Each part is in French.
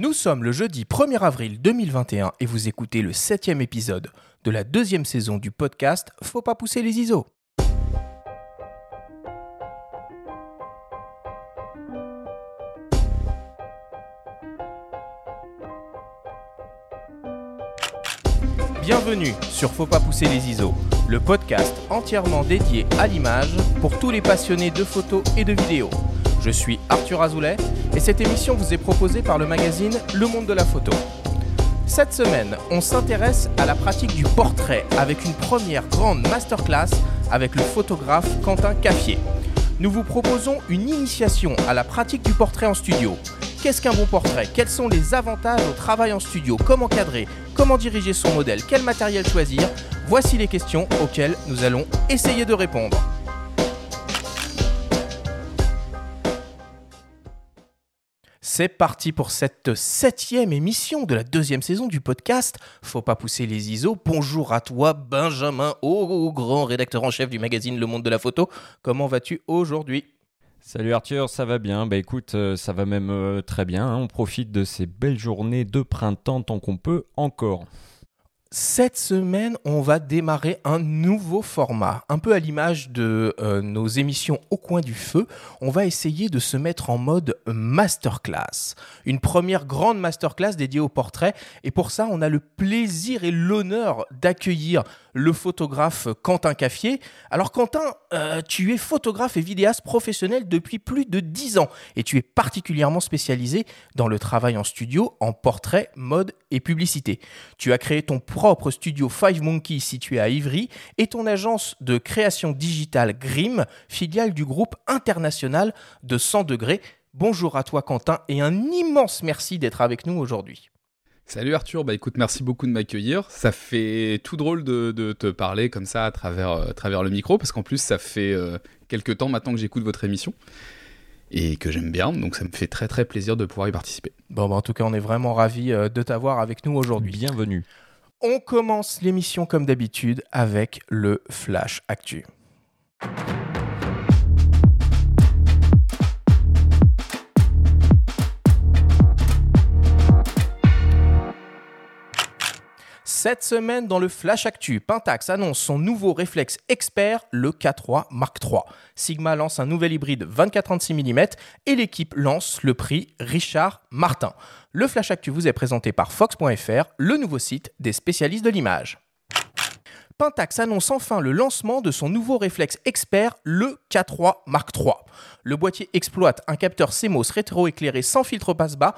Nous sommes le jeudi 1er avril 2021 et vous écoutez le septième épisode de la deuxième saison du podcast Faut pas pousser les ISO. Bienvenue sur Faut pas pousser les ISO, le podcast entièrement dédié à l'image pour tous les passionnés de photos et de vidéos. Je suis Arthur Azoulay et cette émission vous est proposée par le magazine Le Monde de la Photo. Cette semaine, on s'intéresse à la pratique du portrait avec une première grande masterclass avec le photographe Quentin Caffier. Nous vous proposons une initiation à la pratique du portrait en studio. Qu'est-ce qu'un bon portrait? Quels sont les avantages au travail en studio? Comment cadrer? Comment diriger son modèle? Quel matériel choisir? Voici les questions auxquelles nous allons essayer de répondre. C'est parti pour cette septième émission de la deuxième saison du podcast. Faut pas pousser les ISO. Bonjour à toi, Benjamin, au grand rédacteur en chef du magazine Le Monde de la Photo. Comment vas-tu aujourd'hui? Salut Arthur, ça va bien? Bah écoute, euh, ça va même euh, très bien. hein. On profite de ces belles journées de printemps tant qu'on peut encore. Cette semaine, on va démarrer un nouveau format, un peu à l'image de euh, nos émissions au coin du feu. On va essayer de se mettre en mode masterclass, une première grande masterclass dédiée au portrait. Et pour ça, on a le plaisir et l'honneur d'accueillir le photographe Quentin Caffier. Alors Quentin, euh, tu es photographe et vidéaste professionnel depuis plus de 10 ans et tu es particulièrement spécialisé dans le travail en studio, en portrait, mode et publicité. Tu as créé ton propre studio Five Monkeys situé à Ivry et ton agence de création digitale Grim, filiale du groupe international de 100 degrés. Bonjour à toi Quentin et un immense merci d'être avec nous aujourd'hui. Salut Arthur, bah écoute, merci beaucoup de m'accueillir. Ça fait tout drôle de, te parler comme ça à travers, euh, à travers le micro, parce qu'en plus ça fait euh, quelques temps maintenant que j'écoute votre émission et que j'aime bien, donc ça me fait très très plaisir de pouvoir y participer. Bon, bah, en tout cas, on est vraiment ravis euh, de t'avoir avec nous aujourd'hui. Bienvenue. On commence l'émission comme d'habitude avec le Flash Actu. Cette semaine, dans le Flash Actu, Pentax annonce son nouveau réflexe expert, le K3 Mark III. Sigma lance un nouvel hybride 24-36 mm et l'équipe lance le prix Richard Martin. Le Flash Actu vous est présenté par Fox.fr, le nouveau site des spécialistes de l'image. Pentax annonce enfin le lancement de son nouveau réflexe expert, le K3 Mark III. Le boîtier exploite un capteur CMOS rétro-éclairé sans filtre passe-bas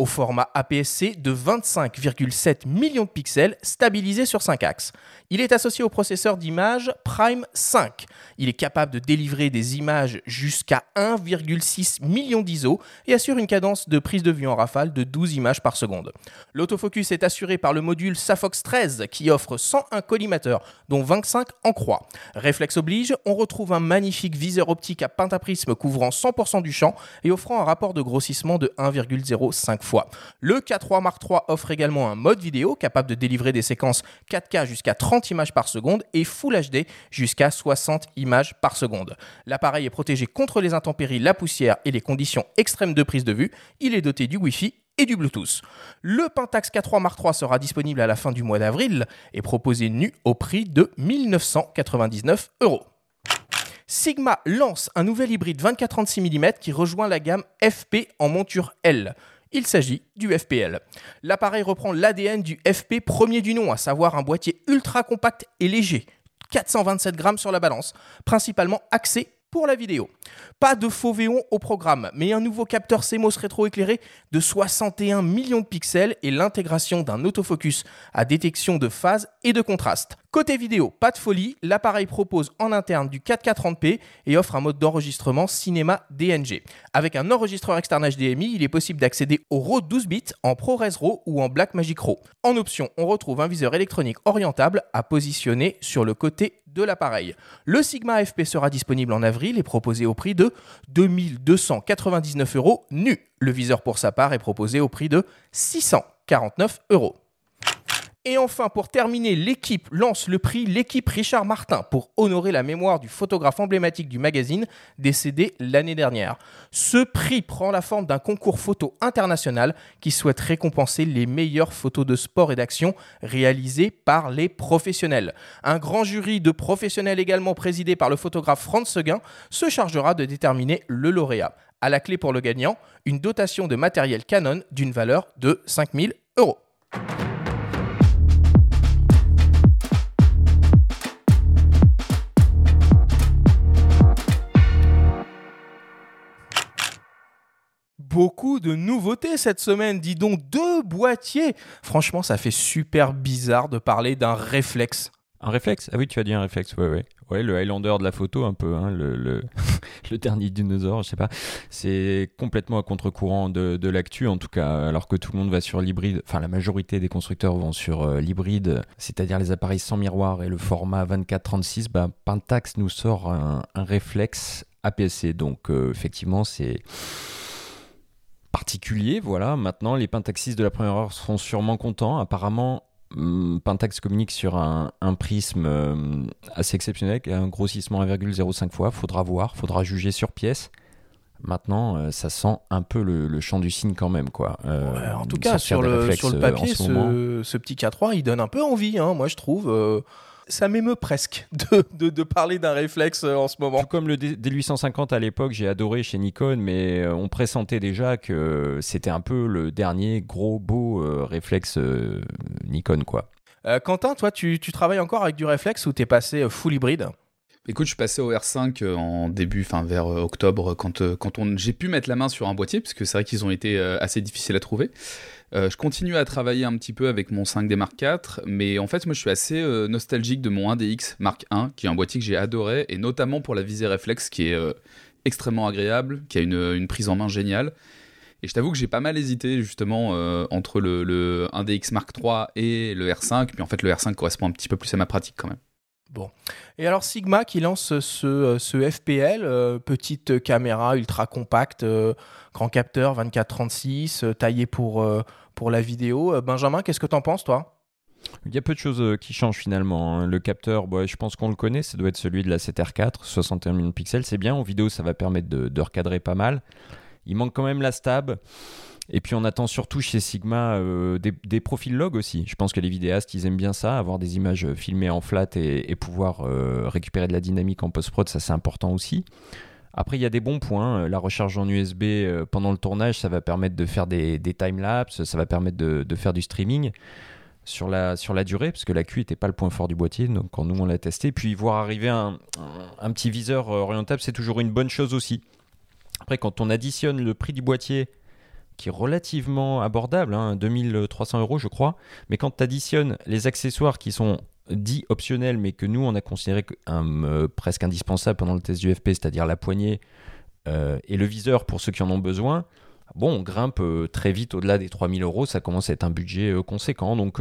au format APS-C de 25,7 millions de pixels stabilisé sur 5 axes. Il est associé au processeur d'image Prime 5. Il est capable de délivrer des images jusqu'à 1,6 million d'ISO et assure une cadence de prise de vue en rafale de 12 images par seconde. L'autofocus est assuré par le module Safox 13 qui offre 101 collimateurs dont 25 en croix. Réflexe oblige, on retrouve un magnifique viseur optique à pentaprisme couvrant 100% du champ et offrant un rapport de grossissement de 1,05 fois. Le K3 Mark III offre également un mode vidéo capable de délivrer des séquences 4K jusqu'à 30 images par seconde et Full HD jusqu'à 60 images par seconde. L'appareil est protégé contre les intempéries, la poussière et les conditions extrêmes de prise de vue. Il est doté du Wi-Fi et du Bluetooth. Le Pentax K3 Mark III sera disponible à la fin du mois d'avril et proposé nu au prix de 1999 euros. Sigma lance un nouvel hybride 24-36 mm qui rejoint la gamme FP en monture L. Il s'agit du FPL. L'appareil reprend l'ADN du FP premier du nom, à savoir un boîtier ultra compact et léger, 427 grammes sur la balance, principalement axé pour la vidéo. Pas de faux au programme, mais un nouveau capteur CMOS rétro-éclairé de 61 millions de pixels et l'intégration d'un autofocus à détection de phase et de contraste. Côté vidéo, pas de folie, l'appareil propose en interne du 4K 30p et offre un mode d'enregistrement cinéma DNG. Avec un enregistreur externe HDMI, il est possible d'accéder au RAW 12 bits en ProRes RAW ou en Blackmagic RAW. En option, on retrouve un viseur électronique orientable à positionner sur le côté de l'appareil. Le Sigma FP sera disponible en avril et proposé au prix de 2299 euros nu. Le viseur pour sa part est proposé au prix de 649 euros. Et enfin, pour terminer, l'équipe lance le prix L'équipe Richard Martin pour honorer la mémoire du photographe emblématique du magazine décédé l'année dernière. Ce prix prend la forme d'un concours photo international qui souhaite récompenser les meilleures photos de sport et d'action réalisées par les professionnels. Un grand jury de professionnels également présidé par le photographe Franz Seguin se chargera de déterminer le lauréat. À la clé pour le gagnant, une dotation de matériel Canon d'une valeur de 5000 euros. Beaucoup de nouveautés cette semaine, dis donc deux boîtiers. Franchement, ça fait super bizarre de parler d'un réflexe. Un réflexe? Ah oui, tu as dit un réflexe, ouais, ouais. Ouais, le Highlander de la photo, un peu, hein, le, dernier dinosaure, je sais pas. C'est complètement à contre-courant de, de l'actu, en tout cas, alors que tout le monde va sur l'hybride, enfin la majorité des constructeurs vont sur euh, l'hybride, c'est-à-dire les appareils sans miroir et le format 24-36, bah, Pentax nous sort un, un réflexe APS-C. Donc, euh, effectivement, c'est particulier, voilà. Maintenant, les Pentaxis de la première heure seront sûrement contents. Apparemment, hum, Pentax communique sur un, un prisme euh, assez exceptionnel, un grossissement 1,05 fois. Faudra voir, faudra juger sur pièce. Maintenant, euh, ça sent un peu le, le chant du cygne quand même, quoi. Euh, Ouais, en tout cas, sur le, réflexes, sur le euh, papier, ce petit K3, il donne un peu envie, hein, moi je trouve. Ça m'émeut presque de, de- de parler d'un réflexe euh, en ce moment. Tout comme le D- D850 à l'époque, j'ai adoré chez Nikon, mais euh, on pressentait déjà que c'était un peu le dernier gros beau euh, réflexe euh, Nikon, quoi. Euh, Quentin, toi, tu, tu travailles encore avec du réflexe ou t'es passé full hybride? Écoute, je suis passé au R5 euh, en début, enfin vers euh, octobre, quand, euh, quand on, j'ai pu mettre la main sur un boîtier, parce que c'est vrai qu'ils ont été assez difficiles à trouver. Je continue à travailler un petit peu avec mon 5D Mark IV, mais en fait, moi, je suis assez nostalgique de mon 1DX Mark I, qui est un boîtier que j'ai adoré, et notamment pour la visée réflexe, qui est extrêmement agréable, qui a une, prise en main géniale. Et je t'avoue que j'ai pas mal hésité justement entre le, le 1DX Mark III et le R5, puis en fait le R5 correspond un petit peu plus à ma pratique quand même. Et alors Sigma qui lance ce, euh, FPL, euh, petite caméra ultra compacte, euh, grand capteur 24-36, euh, taillé pour, la vidéo. Benjamin, qu'est-ce que t'en penses toi? Il y a peu de choses qui changent finalement. hein. Le capteur, bah, je pense qu'on le connaît, ça doit être celui de la 7R4, 61 millions de pixels, c'est bien. En vidéo, ça va permettre de, de recadrer pas mal. Il manque quand même la stab. Et puis on attend surtout chez Sigma euh, des, profils log aussi. Je pense que les vidéastes, ils aiment bien ça, avoir des images euh, filmées en flat et, pouvoir euh, récupérer de la dynamique en post-prod, ça c'est important aussi. Après, il y a des bons points. La recharge en USB pendant le tournage, ça va permettre de faire des, des time-lapse, ça va permettre de, faire du streaming sur la, sur la durée, parce que la Q n'était pas le point fort du boîtier, donc quand nous on l'a testé. Puis voir arriver un, un, petit viseur orientable, c'est toujours une bonne chose aussi. Après, quand on additionne le prix du boîtier, qui est relativement abordable, hein, 2300 euros je crois, mais quand tu additionnes les accessoires qui sont dits optionnels, mais que nous on a considéré euh, presque indispensable pendant le test du FP, c'est-à-dire la poignée euh, et le viseur pour ceux qui en ont besoin, bon, on grimpe euh, très vite au-delà des 3000 euros, ça commence à être un budget conséquent. Donc,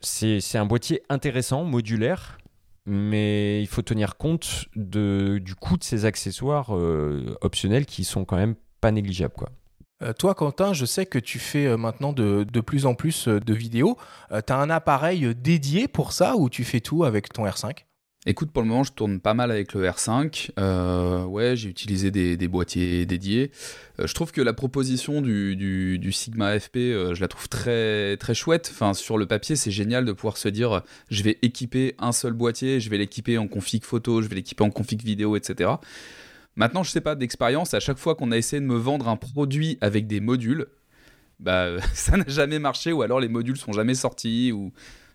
c'est un boîtier intéressant, modulaire, mais il faut tenir compte du coût de ces accessoires optionnels qui sont quand même pas négligeables. Quoi. Euh, Toi Quentin, je sais que tu fais euh, maintenant de, de plus en plus euh, de vidéos. Euh, T'as un appareil dédié pour ça ou tu fais tout avec ton R5 Écoute, pour le moment, je tourne pas mal avec le R5. Euh, ouais, j'ai utilisé des, des boîtiers dédiés. Euh, je trouve que la proposition du, du- du Sigma FP, euh, je la trouve très, très chouette. Enfin, sur le papier, c'est génial de pouvoir se dire, je vais équiper un seul boîtier, je vais l'équiper en config photo, je vais l'équiper en config vidéo, etc. Maintenant, je sais pas d'expérience, à chaque fois qu'on a essayé de me vendre un produit avec des modules, bah, euh, ça n'a jamais marché, ou alors les modules sont jamais sortis, ou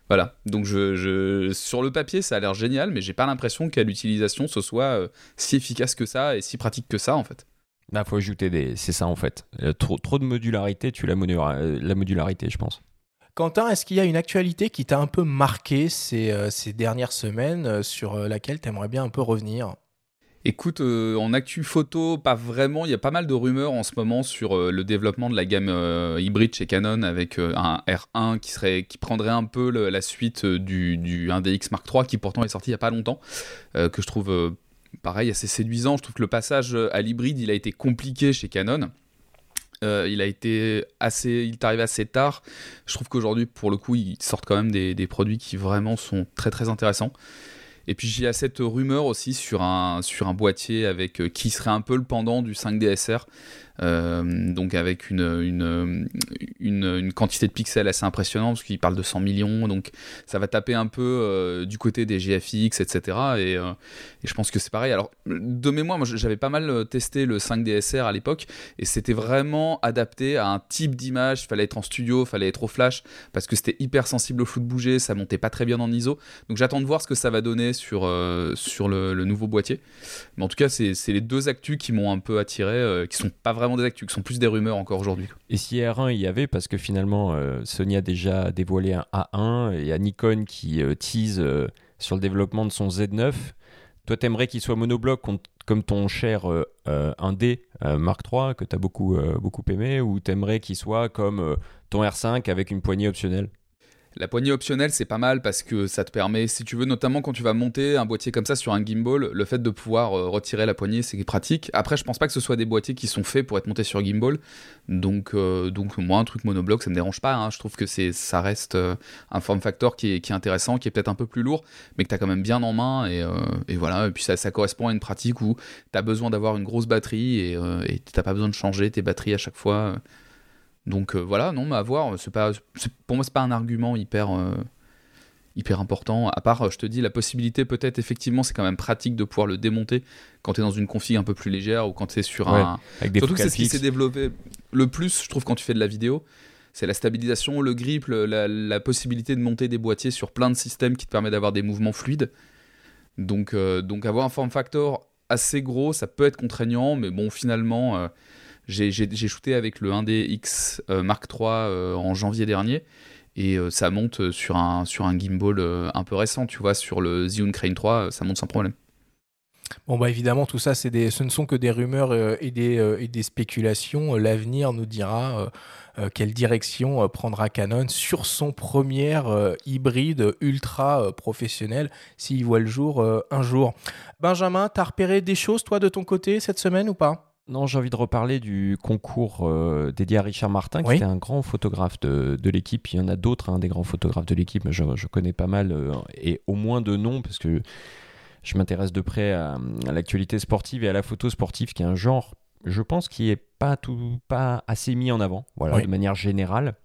voilà, donc je, je- sur le papier ça a l'air génial, mais j'ai pas l'impression qu'à l'utilisation ce soit euh, si efficace que ça et si pratique que ça en fait. Il Bah, faut ajouter des. C'est ça en fait. Euh, Trop, trop de modularité, tu la, modula- la modularité, je pense. Quentin, est-ce qu'il y a une actualité qui t'a un peu marqué ces, euh, ces dernières semaines euh, sur laquelle tu aimerais bien un peu revenir? Écoute, euh, en actu photo, pas vraiment. Il y a pas mal de rumeurs en ce moment sur euh, le développement de la gamme euh, hybride chez Canon avec un R1 qui prendrait un peu la suite du, du 1DX Mark III qui pourtant est sorti il y a pas longtemps, que je trouve pareil assez séduisant. Je trouve que le passage à l'hybride, il a été compliqué chez Canon. Il a été assez, il est arrivé assez tard. Je trouve qu'aujourd'hui, pour le coup, ils sortent quand même des, des, produits qui vraiment sont très très intéressants. Et puis j'ai cette rumeur aussi sur un, sur un boîtier avec qui serait un peu le pendant du 5DSR, euh, donc avec une, une, une, quantité de pixels assez impressionnante, parce qu'il parle de 100 millions, donc ça va taper un peu euh, du côté des GFX, etc. Et, euh, et je pense que c'est pareil. Alors, de mémoire, moi j'avais pas mal testé le 5DSR à l'époque, et c'était vraiment adapté à un type d'image, il fallait être en studio, il fallait être au flash, parce que c'était hyper sensible au flou de bouger, ça montait pas très bien en ISO. Donc j'attends de voir ce que ça va donner sur, sur le, nouveau boîtier. Mais en tout cas, c'est les deux actus qui m'ont un peu attiré, qui sont pas vraiment des actus, qui sont plus des rumeurs encore aujourd'hui. Et si R1 il y avait, parce que finalement euh, Sony a déjà dévoilé un A1, et il y a Nikon qui euh, tease euh, sur le développement de son Z9. Toi, t'aimerais qu'il soit monobloc comme ton cher 1D Mark III que tu as beaucoup, beaucoup aimé, ou t'aimerais qu'il soit comme ton R5 avec une poignée optionnelle? La poignée optionnelle, c'est pas mal parce que ça te permet, si tu veux, notamment quand tu vas monter un boîtier comme ça sur un gimbal, le fait de pouvoir euh, retirer la poignée, c'est pratique. Après, je pense pas que ce soit des boîtiers qui sont faits pour être montés sur gimbal. Donc, euh, donc moi, un truc monobloc, ça me dérange pas. Hein. Je trouve que ça reste euh, un form factor qui est, qui est intéressant, qui est peut-être un peu plus lourd, mais que tu as quand même bien en main. Et, voilà. Et puis ça, ça, correspond à une pratique où tu as besoin d'avoir une grosse batterie et tu n'as pas besoin de changer tes batteries à chaque fois. Donc euh, voilà, non, mais à voir. C'est pas, pour moi, c'est pas un argument hyper, euh, hyper important. À part, je te dis, la possibilité, peut-être, effectivement, c'est quand même pratique de pouvoir le démonter quand tu es dans une config un peu plus légère ou quand tu es sur un. Avec des Surtout que c'est ce qui s'est développé le plus, je trouve, quand tu fais de la vidéo. C'est la stabilisation, le grip, la, possibilité de monter des boîtiers sur plein de systèmes qui te permet d'avoir des mouvements fluides. Donc, euh, donc avoir un form factor assez gros, ça peut être contraignant, mais bon, finalement, j'ai shooté avec le 1DX euh, Mark III euh, en janvier dernier et euh, ça monte sur un, sur un gimbal un peu récent, tu vois, sur le Zhiyun Crane 3, ça monte sans problème. Bon, bah évidemment, tout ça, des, ce ne sont que des rumeurs et, des, et des spéculations. L'avenir nous dira quelle direction prendra Canon sur son premier hybride ultra professionnel, s'il voit le jour un jour. Benjamin, t'as repéré des choses, toi, de ton côté, cette semaine ou pas? Non, j'ai envie de reparler du concours euh, dédié à Richard Martin, qui était un grand photographe de, l'équipe. Il y en a d'autres, hein, des grands photographes de l'équipe, mais je, connais pas mal, euh, et au moins de noms, parce que je m'intéresse de près à, l'actualité sportive et à la photo sportive, qui est un genre, je pense, qui est pas, tout, pas assez mis en avant, voilà, de manière générale.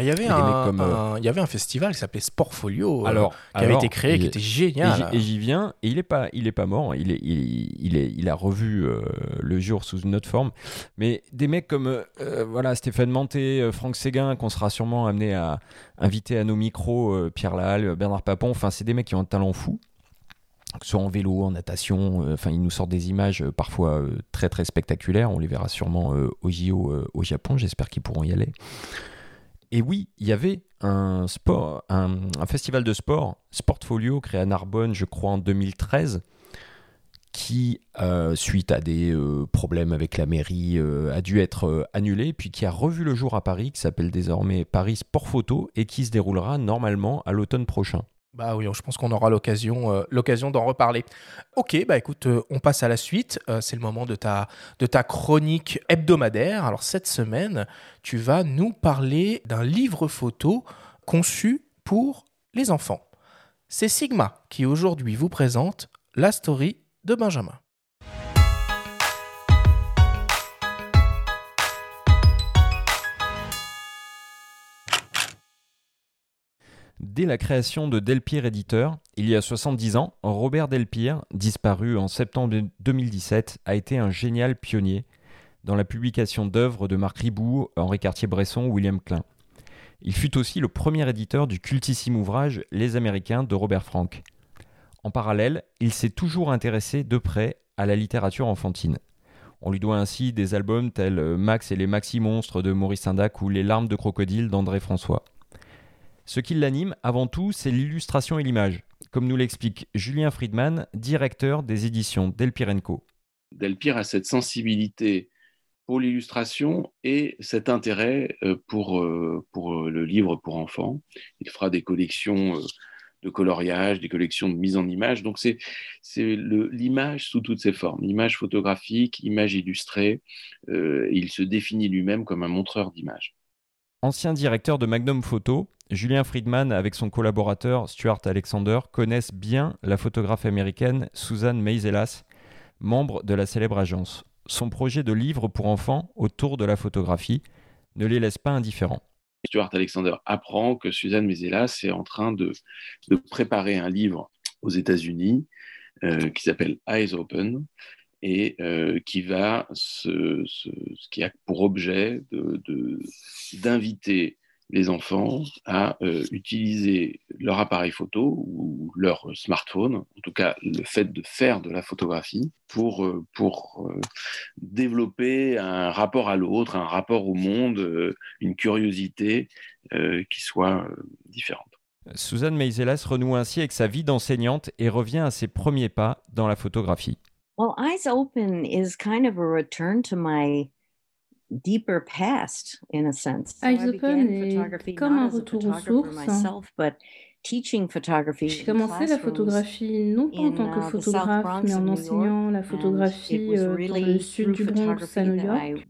Il y, avait un, euh, il y avait un festival qui s'appelait Sportfolio euh, alors, qui avait été créé, qui était génial. Et j'y viens, et il n'est pas, il est pas mort, il, est, il, est, il a revu euh, le jour sous une autre forme. Mais des mecs comme voilà, Stéphane Manté, Franck Séguin, qu'on sera sûrement amené à inviter à nos micros, Pierre Lahalle, Bernard Papon, enfin, c'est des mecs qui ont un talent fou soit en vélo, en natation, enfin ils nous sortent des images parfois très très spectaculaires, on les verra sûrement au JO au Japon, j'espère qu'ils pourront y aller. Et oui, il y avait un, festival de sport, Sportfolio, créé à Narbonne, je crois, en 2013, qui, euh, suite à des euh, problèmes avec la mairie, euh, a dû être annulé, puis qui a revu le jour à Paris, qui s'appelle désormais Paris Sport Photo, et qui se déroulera normalement à l'automne prochain. Bah oui, je pense qu'on aura l'occasion euh, d'en reparler. Ok, bah écoute, euh, on passe à la suite. Euh, c'est le moment de ta, de ta chronique hebdomadaire. Alors cette semaine, tu vas nous parler d'un livre photo conçu pour les enfants. C'est Sigma qui aujourd'hui vous présente la story de Benjamin. Dès la création de Delpire Éditeur, il y a 70 ans, Robert Delpire, disparu en septembre 2017, a été un génial pionnier dans la publication d'œuvres de Marc Ribou, Henri Cartier-Bresson ou William Klein. Il fut aussi le premier éditeur du cultissime ouvrage Les Américains de Robert Frank. En parallèle, il s'est toujours intéressé de près à la littérature enfantine. On lui doit ainsi des albums tels Max et les Maxi-Monstres de Maurice Sindac ou Les larmes de crocodile d'André François. Ce qui l'anime, avant tout, c'est l'illustration et l'image, comme nous l'explique Julien Friedman, directeur des éditions Delpirenco. Delpire a cette sensibilité pour l'illustration et cet intérêt euh, pour, euh, pour euh, le livre pour enfants. Il fera des collections de coloriage, des collections de mise en image. Donc c'est l'image sous toutes ses formes, image photographique, image illustrée. Euh, il se définit lui-même comme un montreur d'images. Ancien directeur de Magnum Photo, Julien Friedman avec son collaborateur Stuart Alexander connaissent bien la photographe américaine Susan Meiselas, membre de la célèbre agence. Son projet de livre pour enfants autour de la photographie ne les laisse pas indifférents. Stuart Alexander apprend que Suzanne Mezelas est en train de, préparer un livre aux États-Unis euh, qui s'appelle Eyes Open et euh, qui va qui a pour objet d'inviter les enfants à euh, utiliser leur appareil photo ou leur smartphone, en tout cas le fait de faire de la photographie, pour, euh, pour euh, développer un rapport à l'autre, un rapport au monde, une curiosité qui soit différente. Suzanne Meiselas renoue ainsi avec sa vie d'enseignante et revient à ses premiers pas dans la photographie. Well, Eyes Open is kind of a return to my deeper past in a sense. So Eyes Open est comme un retour aux sources. J'ai commencé la photographie non pas en tant que uh, photographe, mais en enseignant la photographie euh, dans le sud du Bronx à New York.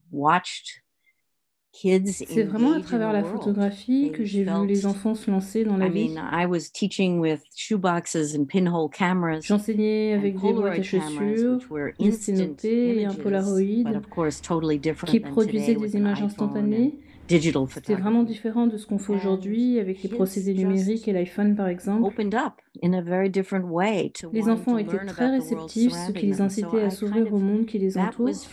C'est vraiment à travers la photographie que j'ai vu les enfants se lancer dans la vie. J'enseignais avec des boîtes à chaussures, une sténopée et un Polaroid qui produisaient des images instantanées c'était vraiment différent de ce qu'on fait aujourd'hui avec les procédés numériques et l'iPhone par exemple. Les enfants étaient très réceptifs, ce qui les incitait à s'ouvrir au monde qui les entoure.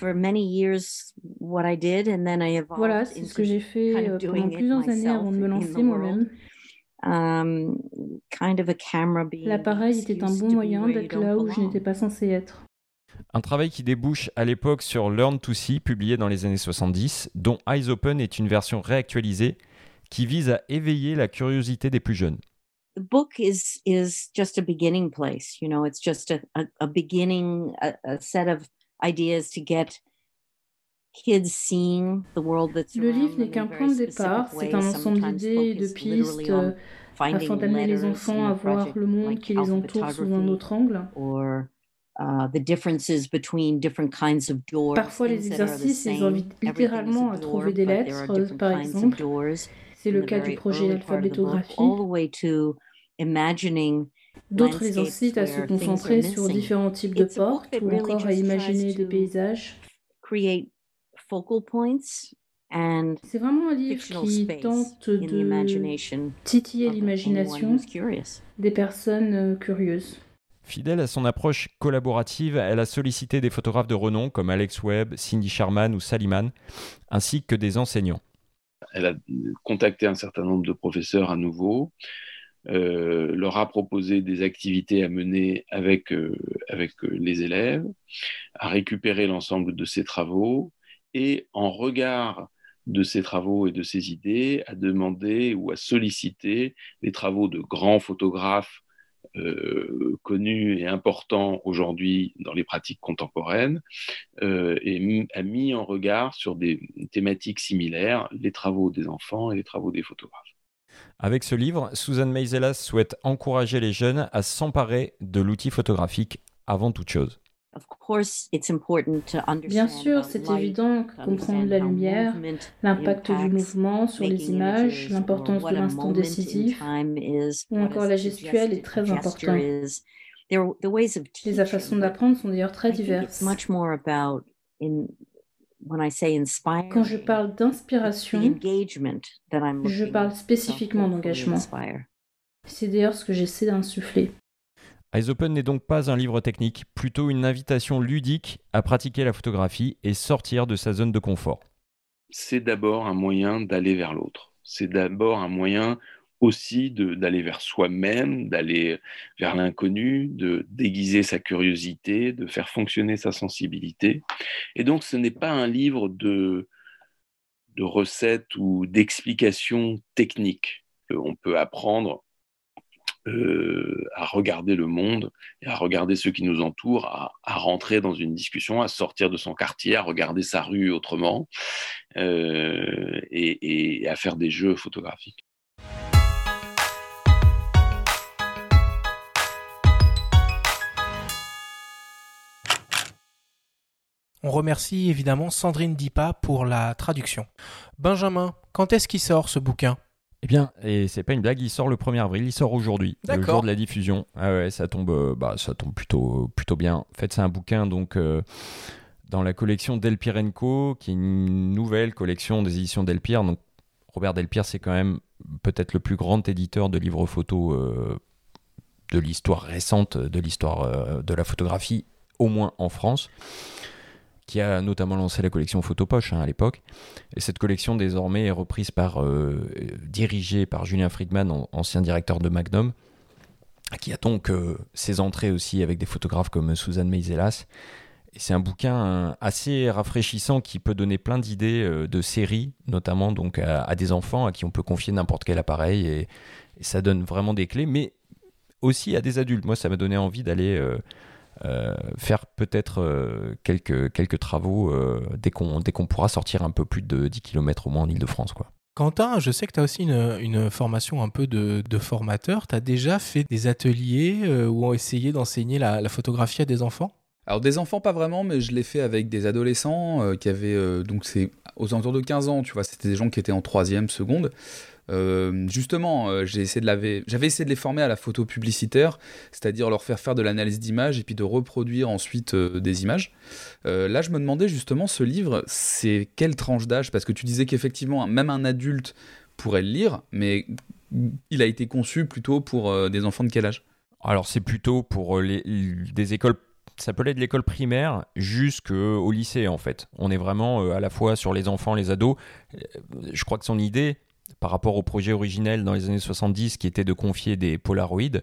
Voilà, c'est ce que j'ai fait euh, pendant plusieurs années avant de me lancer moi-même. Um, L'appareil était un bon moyen d'être là où je n'étais pas censé être. Un travail qui débouche à l'époque sur Learn to See, publié dans les années 70, dont Eyes Open est une version réactualisée qui vise à éveiller la curiosité des plus jeunes. The book is is just a beginning place, you know, it's just a, a, a beginning, a, a set of ideas to get kids seeing the world that's Le livre n'est qu'un point de départ, c'est un ensemble d'idées et de pistes euh, afin d'amener les enfants à voir le monde qui les entoure sous un autre angle. Uh, Parfois, les exercices, ils invitent littéralement à trouver des lettres, par exemple. C'est le cas du projet d'alphabétographie. D'autres les incitent à se concentrer sur différents types de portes ou encore à imaginer des paysages. C'est vraiment un livre qui tente de titiller l'imagination des personnes euh, curieuses. Fidèle à son approche collaborative, elle a sollicité des photographes de renom comme Alex Webb, Cindy Sharman ou Saliman, ainsi que des enseignants. Elle a contacté un certain nombre de professeurs à nouveau, euh, leur a proposé des activités à mener avec, euh, avec euh, les élèves, a récupéré l'ensemble de ses travaux et en regard de ses travaux et de ses idées, a demandé ou a sollicité les travaux de grands photographes euh, connu et important aujourd'hui dans les pratiques contemporaines euh, et a mis en regard sur des thématiques similaires les travaux des enfants et les travaux des photographes. Avec ce livre, Susan Meiselas souhaite encourager les jeunes à s'emparer de l'outil photographique avant toute chose. Bien sûr, c'est évident que comprendre la lumière, l'impact du mouvement sur les images, l'importance de l'instant décisif, ou encore la gestuelle est très important. Les façons d'apprendre sont d'ailleurs très diverses. Quand je parle d'inspiration, je parle spécifiquement d'engagement. C'est d'ailleurs ce que j'essaie d'insuffler. Eyes Open n'est donc pas un livre technique, plutôt une invitation ludique à pratiquer la photographie et sortir de sa zone de confort. C'est d'abord un moyen d'aller vers l'autre. C'est d'abord un moyen aussi d'aller vers soi-même, d'aller vers l'inconnu, de déguiser sa curiosité, de faire fonctionner sa sensibilité. Et donc ce n'est pas un livre de, recettes ou d'explications techniques. On peut apprendre euh, à regarder le monde et à regarder ceux qui nous entourent, à, rentrer dans une discussion, à sortir de son quartier, à regarder sa rue autrement euh, et, et à faire des jeux photographiques. On remercie évidemment Sandrine Dipa pour la traduction. Benjamin, quand est-ce qu'il sort ce bouquin? Eh bien, et c'est pas une blague, il sort le 1er avril, il sort aujourd'hui, le jour de la diffusion. Ah ouais, ça tombe, euh, bah, ça tombe plutôt, plutôt bien. En fait, c'est un bouquin donc euh, dans la collection Delpirenco, qui est une nouvelle collection des éditions Delpire. Donc, Robert Delpire, c'est quand même peut-être le plus grand éditeur de livres photos euh, de l'histoire récente, de l'histoire de la photographie, au moins en France qui a notamment lancé la collection Photopoche hein, à l'époque. Et cette collection désormais est reprise par, euh, dirigée par Julien Friedman, ancien directeur de Magnum, qui a donc euh, ses entrées aussi avec des photographes comme Suzanne Meiselas. C'est un bouquin assez rafraîchissant qui peut donner plein d'idées euh, de séries, notamment donc à, des enfants à qui on peut confier n'importe quel appareil. Et, et, ça donne vraiment des clés, mais aussi à des adultes. Moi, ça m'a donné envie d'aller euh, faire peut-être euh, quelques, quelques travaux euh, dès qu'on qu'on pourra sortir un peu plus de 10 km au moins en Ile-de-France. Quoi. Quentin, je sais que tu as aussi une, une, formation un peu de, de formateur. Tu as déjà fait des ateliers ou essayé d'enseigner la, la, photographie à des enfants? Alors des enfants pas vraiment, mais je l'ai fait avec des adolescents qui avaient donc c'est aux alentours de 15 ans, tu vois, c'était des gens qui étaient en troisième, seconde. Euh, justement, euh, j'avais essayé de les former à la photo publicitaire, c'est-à-dire leur faire faire de l'analyse d'images et puis de reproduire ensuite euh, des images. là, je me demandais justement, ce livre, c'est quelle tranche d'âge? Parce que tu disais qu'effectivement, même un adulte pourrait le lire, mais il a été conçu plutôt pour des enfants de quel âge? Alors, c'est plutôt pour les, des écoles ça peut être de l'école primaire jusqu'au lycée en fait. On est vraiment à la fois sur les enfants, les ados. Je crois que son idée, par rapport au projet originel dans les années 70 qui était de confier des Polaroids,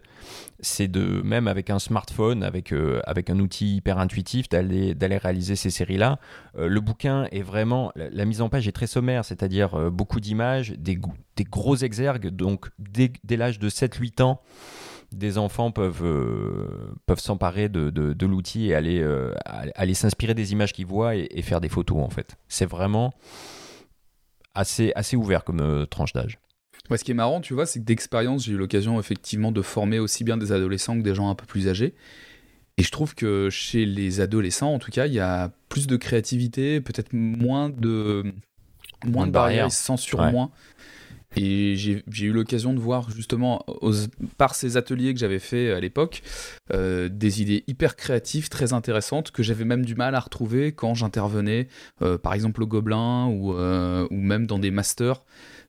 c'est de même avec un smartphone, avec, euh, avec un outil hyper intuitif, d'aller, réaliser ces séries-là. Euh, le bouquin est vraiment, la, mise en page est très sommaire, c'est-à-dire euh, beaucoup d'images, des, gros exergues, donc dès, l'âge de 7-8 ans, des enfants peuvent, peuvent s'emparer de, l'outil et aller, aller s'inspirer des images qu'ils voient et, faire des photos en fait. C'est vraiment assez, assez ouvert comme euh, tranche d'âge. Ouais, ce qui est marrant, tu vois, c'est que d'expérience, j'ai eu l'occasion effectivement de former aussi bien des adolescents que des gens un peu plus âgés. Et je trouve que chez les adolescents, en tout cas, il y a plus de créativité, peut-être moins de, moins, de barrières, se censurent moins. Et j'ai eu l'occasion de voir justement par ces ateliers que j'avais fait à l'époque euh, des idées hyper créatives, très intéressantes que j'avais même du mal à retrouver quand j'intervenais euh, par exemple au Gobelin ou, euh, ou même dans des masters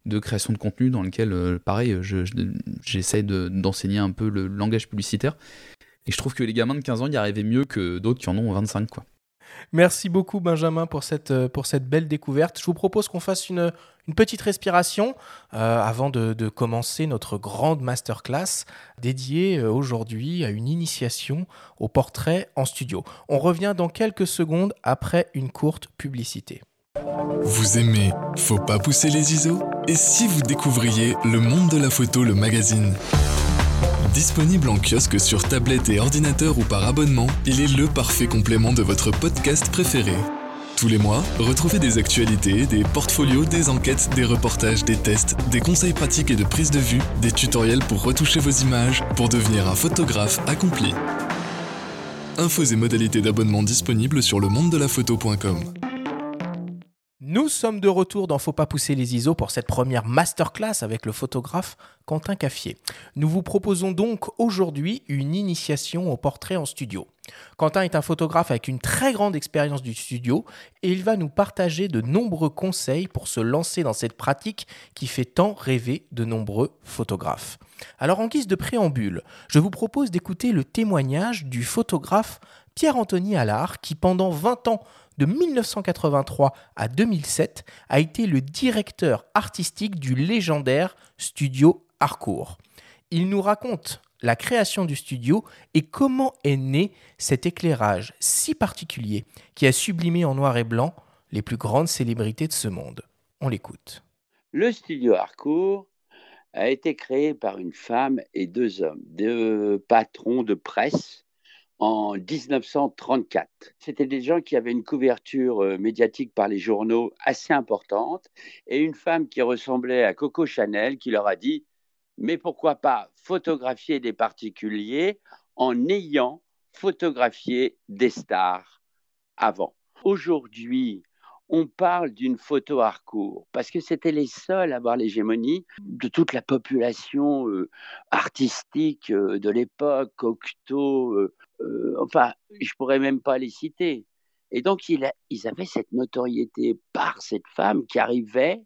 de création de contenu dans lesquels pareil j'essaie d'enseigner un peu le langage publicitaire. Et je trouve que les gamins de 15 ans y arrivaient mieux que d'autres qui en ont 25 quoi. Merci beaucoup Benjamin pour cette, euh, pour cette belle découverte. Je vous propose qu'on fasse une, une petite respiration euh, avant de, de, commencer notre grande masterclass dédiée euh, aujourd'hui à une initiation au portrait en studio. On revient dans quelques secondes après une courte publicité. Vous aimez Faut pas pousser les ISO? Et si vous découvriez Le Monde de la Photo, le magazine? Disponible en kiosque sur tablette et ordinateur ou par abonnement, il est le parfait complément de votre podcast préféré. Tous les mois, retrouvez des actualités, des portfolios, des enquêtes, des reportages, des tests, des conseils pratiques et de prise de vue, des tutoriels pour retoucher vos images, pour devenir un photographe accompli. Infos et modalités d'abonnement disponibles sur le monde de la photo.com. Nous sommes de retour dans Faut pas pousser les ISO pour cette première masterclass avec le photographe Quentin Caffier. Nous vous proposons donc aujourd'hui une initiation au portrait en studio. Quentin est un photographe avec une très grande expérience du studio et il va nous partager de nombreux conseils pour se lancer dans cette pratique qui fait tant rêver de nombreux photographes. Alors en guise de préambule, je vous propose d'écouter le témoignage du photographe Pierre-Anthony Allard qui pendant 20 ans de 1983 à 2007, a été le directeur artistique du légendaire studio Harcourt. Il nous raconte la création du studio et comment est né cet éclairage si particulier qui a sublimé en noir et blanc les plus grandes célébrités de ce monde. On l'écoute. Le studio Harcourt a été créé par une femme et deux hommes, deux patrons de presse en 1934. C'était des gens qui avaient une couverture euh, médiatique par les journaux assez importante et une femme qui ressemblait à Coco Chanel qui leur a dit mais pourquoi pas photographier des particuliers en ayant photographié des stars avant? Aujourd'hui, on parle d'une photo Harcourt parce que c'était les seuls à avoir l'hégémonie de toute la population euh, artistique euh, de l'époque, Cocteau, enfin, je pourrais même pas les citer. Et donc, ils avaient cette notoriété par cette femme qui arrivait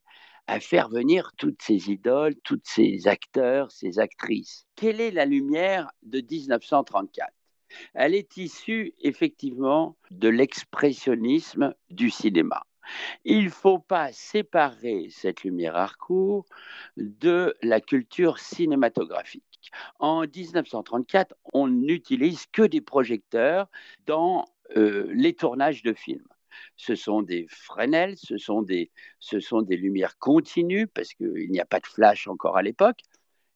à faire venir toutes ces idoles, tous ces acteurs, ces actrices. Quelle est la lumière de 1934 Elle est issue effectivement de l'expressionnisme du cinéma. Il ne faut pas séparer cette lumière Harcourt de la culture cinématographique. En 1934, on n'utilise que des projecteurs dans euh, les tournages de films ce sont des Fresnel, ce sont des, ce sont des lumières continues, parce qu'il n'y a pas de flash encore à l'époque.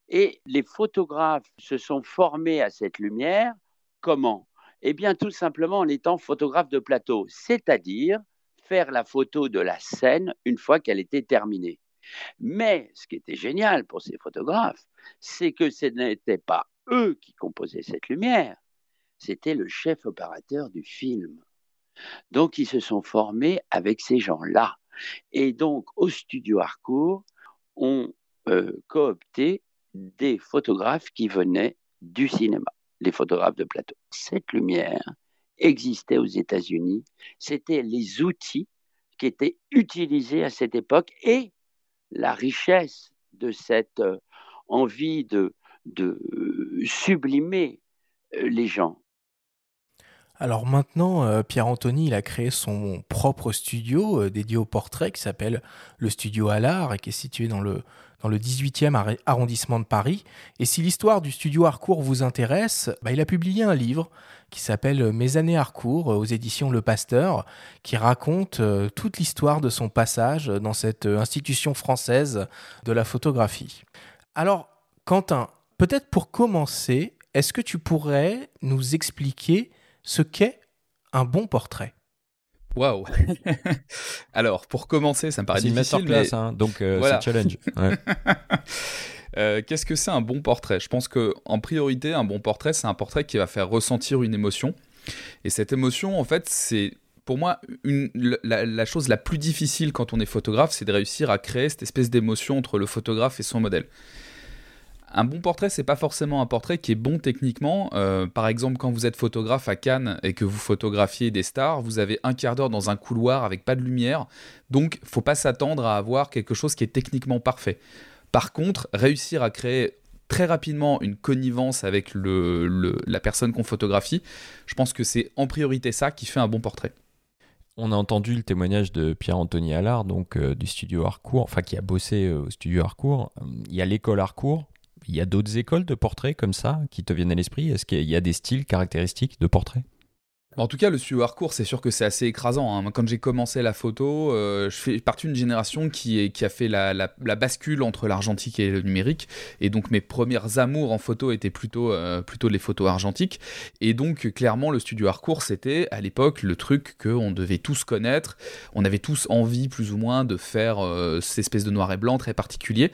Et les photographes se sont formés à cette lumière. Comment? Eh bien, tout simplement en étant photographe de plateau, c'est-à-dire faire la photo de la scène une fois qu'elle était terminée. Mais ce qui était génial pour ces photographes, c'est que ce n'était pas eux qui composaient cette lumière, c'était le chef opérateur du film. Donc, ils se sont formés avec ces gens-là. Et donc, au studio Harcourt, on euh, coopté des photographes qui venaient du cinéma, les photographes de plateau. Cette lumière existait aux États-Unis. C'était les outils qui étaient utilisés à cette époque et la richesse de cette euh, envie de, de sublimer euh, les gens. Alors maintenant, euh, Pierre-Anthony, il a créé son propre studio euh, dédié au portrait qui s'appelle le Studio Allard et qui est situé dans le, dans le 18e arrondissement de Paris. Et si l'histoire du studio Harcourt vous intéresse, bah, il a publié un livre qui s'appelle Mes années Harcourt aux éditions Le Pasteur, qui raconte euh, toute l'histoire de son passage dans cette institution française de la photographie. Alors, Quentin, peut-être pour commencer, est-ce que tu pourrais nous expliquer ce qu'est un bon portrait? Waouh Alors, pour commencer, ça me paraît difficile. Mais... Hein, donc euh, c'est challenge. Euh, qu'est-ce que c'est un bon portrait? Je pense que en priorité, un bon portrait, c'est un portrait qui va faire ressentir une émotion. Et cette émotion, en fait, c'est pour moi une, la, chose la plus difficile quand on est photographe, c'est de réussir à créer cette espèce d'émotion entre le photographe et son modèle un bon portrait, c'est pas forcément un portrait qui est bon techniquement. Euh, par exemple, quand vous êtes photographe à Cannes et que vous photographiez des stars, vous avez un quart d'heure dans un couloir avec pas de lumière, donc faut pas s'attendre à avoir quelque chose qui est techniquement parfait. Par contre, réussir à créer très rapidement une connivence avec la personne qu'on photographie, je pense que c'est en priorité ça qui fait un bon portrait. On a entendu le témoignage de Pierre-Anthony Allard, donc euh, du studio Harcourt, enfin qui a bossé euh, au studio Harcourt. Il y a l'école Harcourt, il y a d'autres écoles de portraits comme ça qui te viennent à l'esprit? Est-ce qu'il y a des styles caractéristiques de portraits? En tout cas, le studio Harcourt, c'est sûr que c'est assez écrasant. Hein. Quand j'ai commencé la photo, euh, je fais partie d'une génération qui, a fait la, bascule entre l'argentique et le numérique. Et donc, mes premières amours en photo étaient plutôt, euh, plutôt les photos argentiques. Et donc, clairement, le studio Harcourt, c'était à l'époque le truc qu'on devait tous connaître. On avait tous envie, plus ou moins, de faire euh, cette espèce de noir et blanc très particulier.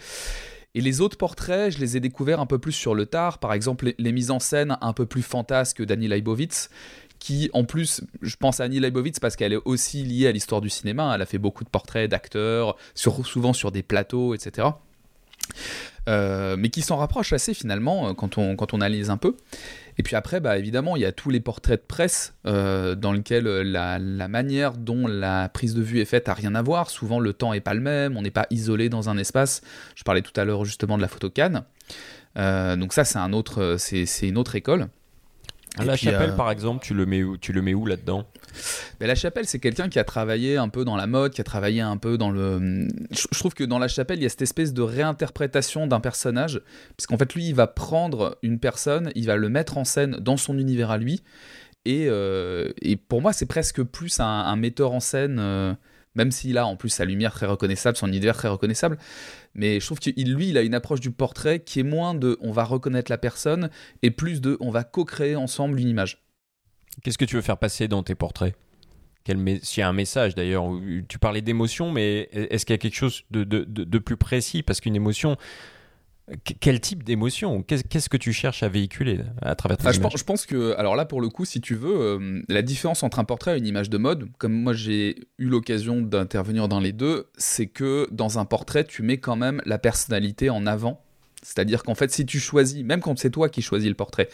Et les autres portraits, je les ai découverts un peu plus sur le tard. Par exemple, les, mises en scène un peu plus fantasques d'Annie Leibovitz, qui en plus, je pense à Annie Leibovitz parce qu'elle est aussi liée à l'histoire du cinéma. Elle a fait beaucoup de portraits d'acteurs, souvent sur des plateaux, etc. Euh, mais qui s'en rapproche assez finalement quand on, quand on analyse un peu. Et puis après, bah, évidemment, il y a tous les portraits de presse euh, dans lesquels euh, la, manière dont la prise de vue est faite a rien à voir. Souvent, le temps n'est pas le même, on n'est pas isolé dans un espace. Je parlais tout à l'heure justement de la photo canne. Euh, donc ça, c'est un autre, c'est une autre école. la chapelle, par exemple, tu le mets où, tu le mets où là-dedans? La Chapelle, c'est quelqu'un qui a travaillé un peu dans la mode, qui a travaillé un peu dans le. Je trouve que dans La Chapelle, il y a cette espèce de réinterprétation d'un personnage, puisqu'en fait, lui, il va prendre une personne, il va le mettre en scène dans son univers à lui, et, euh, pour moi, c'est presque plus un, metteur en scène. Euh, même s'il a en plus sa lumière très reconnaissable, son univers très reconnaissable. Mais je trouve que lui, il a une approche du portrait qui est moins de on va reconnaître la personne et plus de on va co-créer ensemble une image. Qu'est-ce que tu veux faire passer dans tes portraits? S'il y a un message d'ailleurs, tu parlais d'émotion, mais est-ce qu'il y a quelque chose de, plus précis? Parce qu'une émotion, quel type d'émotion? Qu'est-ce que tu cherches à véhiculer à travers tes ah, je, pense, je, pense, que, alors là, pour le coup, si tu veux, euh, la différence entre un portrait et une image de mode, comme moi j'ai eu l'occasion d'intervenir dans les deux, c'est que dans un portrait, tu mets quand même la personnalité en avant. C'est-à-dire qu'en fait, si tu choisis, même quand c'est toi qui choisis le portrait,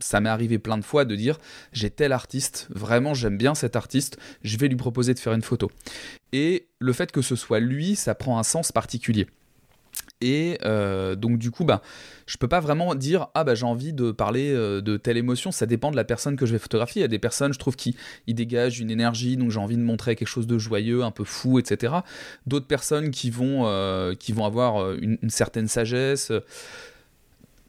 ça m'est arrivé plein de fois de dire j'ai tel artiste, vraiment j'aime bien cet artiste, je vais lui proposer de faire une photo. Et le fait que ce soit lui, ça prend un sens particulier. Et euh, donc du coup, bah, je peux pas vraiment dire ah bah j'ai envie de parler euh, de telle émotion. Ça dépend de la personne que je vais photographier. Il y a des personnes, je trouve, qui dégagent une énergie, donc j'ai envie de montrer quelque chose de joyeux, un peu fou, etc. D'autres personnes qui vont euh, qui vont avoir une, certaine sagesse.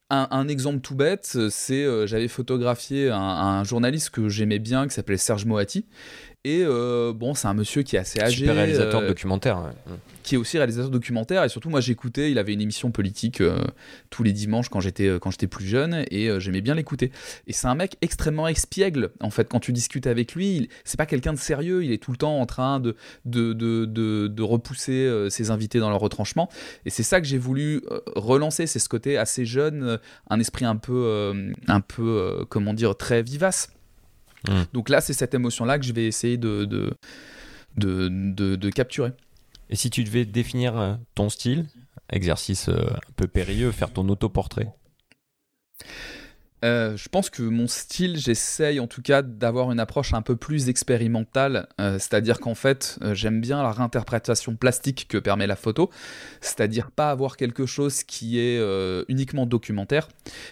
Un, exemple tout bête, c'est j'avais photographié un, un, journaliste que j'aimais bien qui s'appelait Serge Moati et euh, bon, c'est un monsieur qui est assez âgé. Super réalisateur de euh, documentaire. Mm. Qui est aussi réalisateur de documentaire. Et surtout, moi, j'écoutais, il avait une émission politique euh, tous les dimanches quand j'étais, quand j'étais plus jeune. Et j'aimais bien l'écouter. Et c'est un mec extrêmement expiègle, en fait, quand tu discutes avec lui. c'est pas quelqu'un de sérieux. Il est tout le temps en train de, de, de, de, de repousser ses invités dans leur retranchement. Et c'est ça que j'ai voulu relancer. C'est ce côté assez jeune, un esprit un peu, un peu comment dire, très vivace. Mm. Donc là, c'est cette émotion-là que je vais essayer de, de, de, de, capturer. Et si tu devais définir euh, ton style, exercice euh, un peu périlleux, faire ton autoportrait? Euh, je pense que mon style, j'essaye en tout cas d'avoir une approche un peu plus expérimentale, euh, c'est-à-dire qu'en fait, euh, j'aime bien la réinterprétation plastique que permet la photo, c'est-à-dire pas avoir quelque chose qui est uniquement documentaire,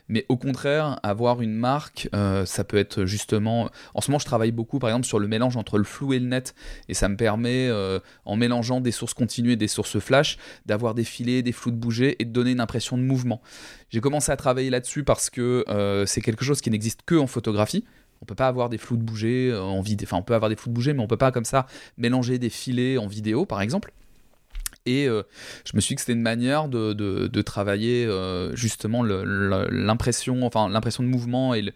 mais au contraire avoir une marque, ça peut être justement... En ce moment, je travaille beaucoup par exemple sur le mélange entre le flou et le net, et ça me permet, en mélangeant des sources continues et des sources flash, d'avoir des filets, des flous de bouger et de donner une impression de mouvement. J'ai commencé à travailler là-dessus parce que euh, c'est quelque chose qui n'existe que en photographie. On peut pas avoir des flous de bouger euh, en vidéo. Enfin, on peut avoir des flous de bouger, mais on peut pas comme ça mélanger des filets en vidéo, par exemple. Et euh, je me suis dit que c'était une manière de, travailler justement l'impression, enfin l'impression de mouvement et,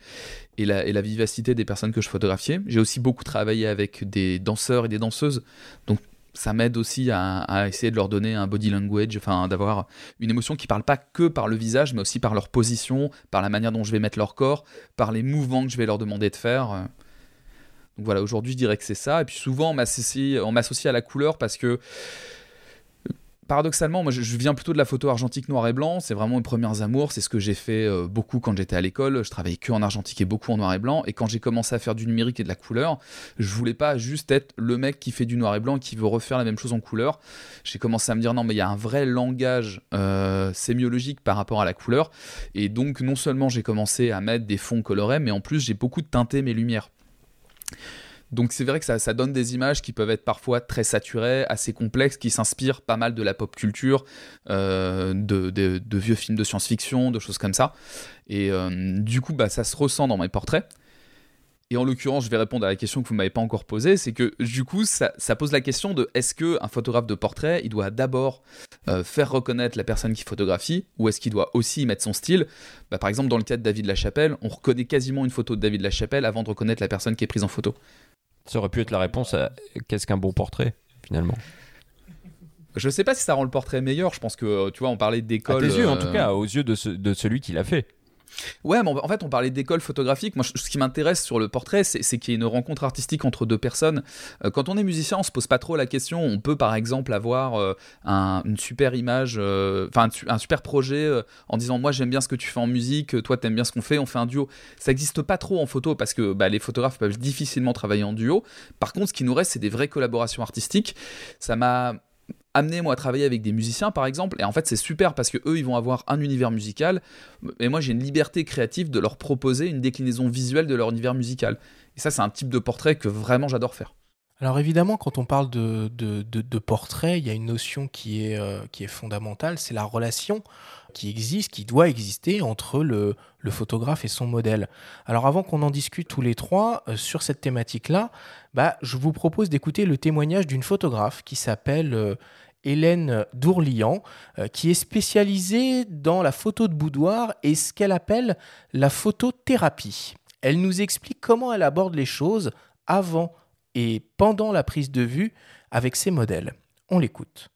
et, la, et, la, vivacité des personnes que je photographiais. J'ai aussi beaucoup travaillé avec des danseurs et des danseuses, donc ça m'aide aussi à, essayer de leur donner un body language, enfin d'avoir une émotion qui parle pas que par le visage, mais aussi par leur position, par la manière dont je vais mettre leur corps, par les mouvements que je vais leur demander de faire. Donc voilà, aujourd'hui je dirais que c'est ça. Et puis souvent on m'associe à la couleur parce que paradoxalement, moi je, viens plutôt de la photo argentique noir et blanc, c'est vraiment mes premières amours, c'est ce que j'ai fait euh, beaucoup quand j'étais à l'école, je travaillais que en argentique et beaucoup en noir et blanc, et quand j'ai commencé à faire du numérique et de la couleur, je voulais pas juste être le mec qui fait du noir et blanc et qui veut refaire la même chose en couleur, j'ai commencé à me dire non mais il y a un vrai langage euh, sémiologique par rapport à la couleur, et donc non seulement j'ai commencé à mettre des fonds colorés, mais en plus j'ai beaucoup teinté mes lumières. Donc c'est vrai que ça, donne des images qui peuvent être parfois très saturées, assez complexes, qui s'inspirent pas mal de la pop culture, euh, de, vieux films de science-fiction, de choses comme ça. Et euh, du coup, bah, ça se ressent dans mes portraits. Et en l'occurrence, je vais répondre à la question que vous m'avez pas encore posée, c'est que du coup, ça, pose la question de est-ce que un photographe de portrait, il doit d'abord euh, faire reconnaître la personne qui photographie, ou est-ce qu'il doit aussi y mettre son style? Bah, Par exemple, dans le cas de David Lachapelle, on reconnaît quasiment une photo de David Lachapelle avant de reconnaître la personne qui est prise en photo. Ça aurait pu être la réponse à qu'est-ce qu'un bon portrait, finalement? Je sais pas si ça rend le portrait meilleur. Je pense que, tu vois, on parlait d'école. À tes yeux, en tout euh, cas, aux yeux de, de celui qui l'a fait. Ouais, mais en fait, on parlait d'école photographique. Moi, ce qui m'intéresse sur le portrait, c'est qu'il y ait une rencontre artistique entre deux personnes. Euh, quand on est musicien, on se pose pas trop la question. On peut, par exemple, avoir euh, une super image, euh, enfin, un, super projet en disant Moi, j'aime bien ce que tu fais en musique, toi, t'aimes bien ce qu'on fait, on fait un duo. Ça n'existe pas trop en photo parce que bah, les photographes peuvent difficilement travailler en duo. Par contre, ce qui nous reste, c'est des vraies collaborations artistiques. Ça m'a amener moi à travailler avec des musiciens par exemple. Et en fait c'est super parce que eux ils vont avoir un univers musical. Et moi j'ai une liberté créative de leur proposer une déclinaison visuelle de leur univers musical. Et ça c'est un type de portrait que vraiment j'adore faire. Alors évidemment, quand on parle de, de, portrait, il y a une notion qui est, euh, qui est fondamentale, c'est la relation qui existe, qui doit exister entre le, le photographe et son modèle. Alors avant qu'on en discute tous les trois euh, sur cette thématique-là, bah, je vous propose d'écouter le témoignage d'une photographe qui s'appelle euh, Hélène Dourlian, euh, qui est spécialisée dans la photo de boudoir et ce qu'elle appelle la photothérapie. Elle nous explique comment elle aborde les choses avant et pendant la prise de vue avec ses modèles. On l'écoute.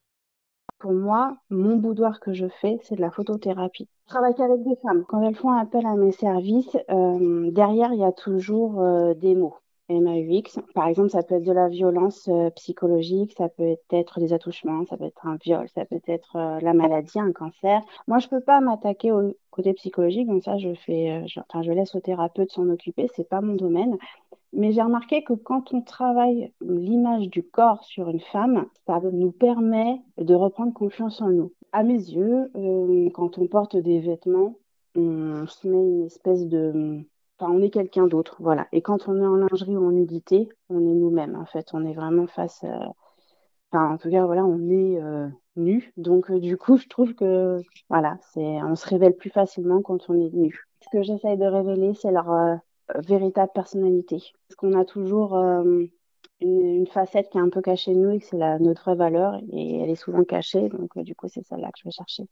Pour moi, mon boudoir que je fais, c'est de la photothérapie. Je travaille qu'avec des femmes. Quand elles font appel à mes services, euh, derrière, il y a toujours euh, des mots. MAUX. Par exemple, ça peut être de la violence euh, psychologique, ça peut être des attouchements, ça peut être un viol, ça peut être la maladie, un cancer. Moi, je peux pas m'attaquer au côté psychologique, donc ça, je fais, je, enfin, je laisse au thérapeute s'en occuper, c'est pas mon domaine. Mais j'ai remarqué que quand on travaille l'image du corps sur une femme, ça nous permet de reprendre confiance en nous. À mes yeux, euh, quand on porte des vêtements, on se met une espèce de... Enfin, on est quelqu'un d'autre, voilà. Et quand on est en lingerie ou en nudité, on est nous-mêmes, en fait. On est vraiment face... Enfin, en tout cas, voilà, on est euh, nu. Donc, euh, du coup, je trouve que, voilà, c'est, on se révèle plus facilement quand on est nu. Ce que j'essaye de révéler, c'est leur véritable personnalité. Parce qu'on a toujours euh, une, facette qui est un peu cachée de nous et que c'est notre vraie valeur et elle est souvent cachée. Donc, euh, du coup, c'est celle-là que je vais chercher.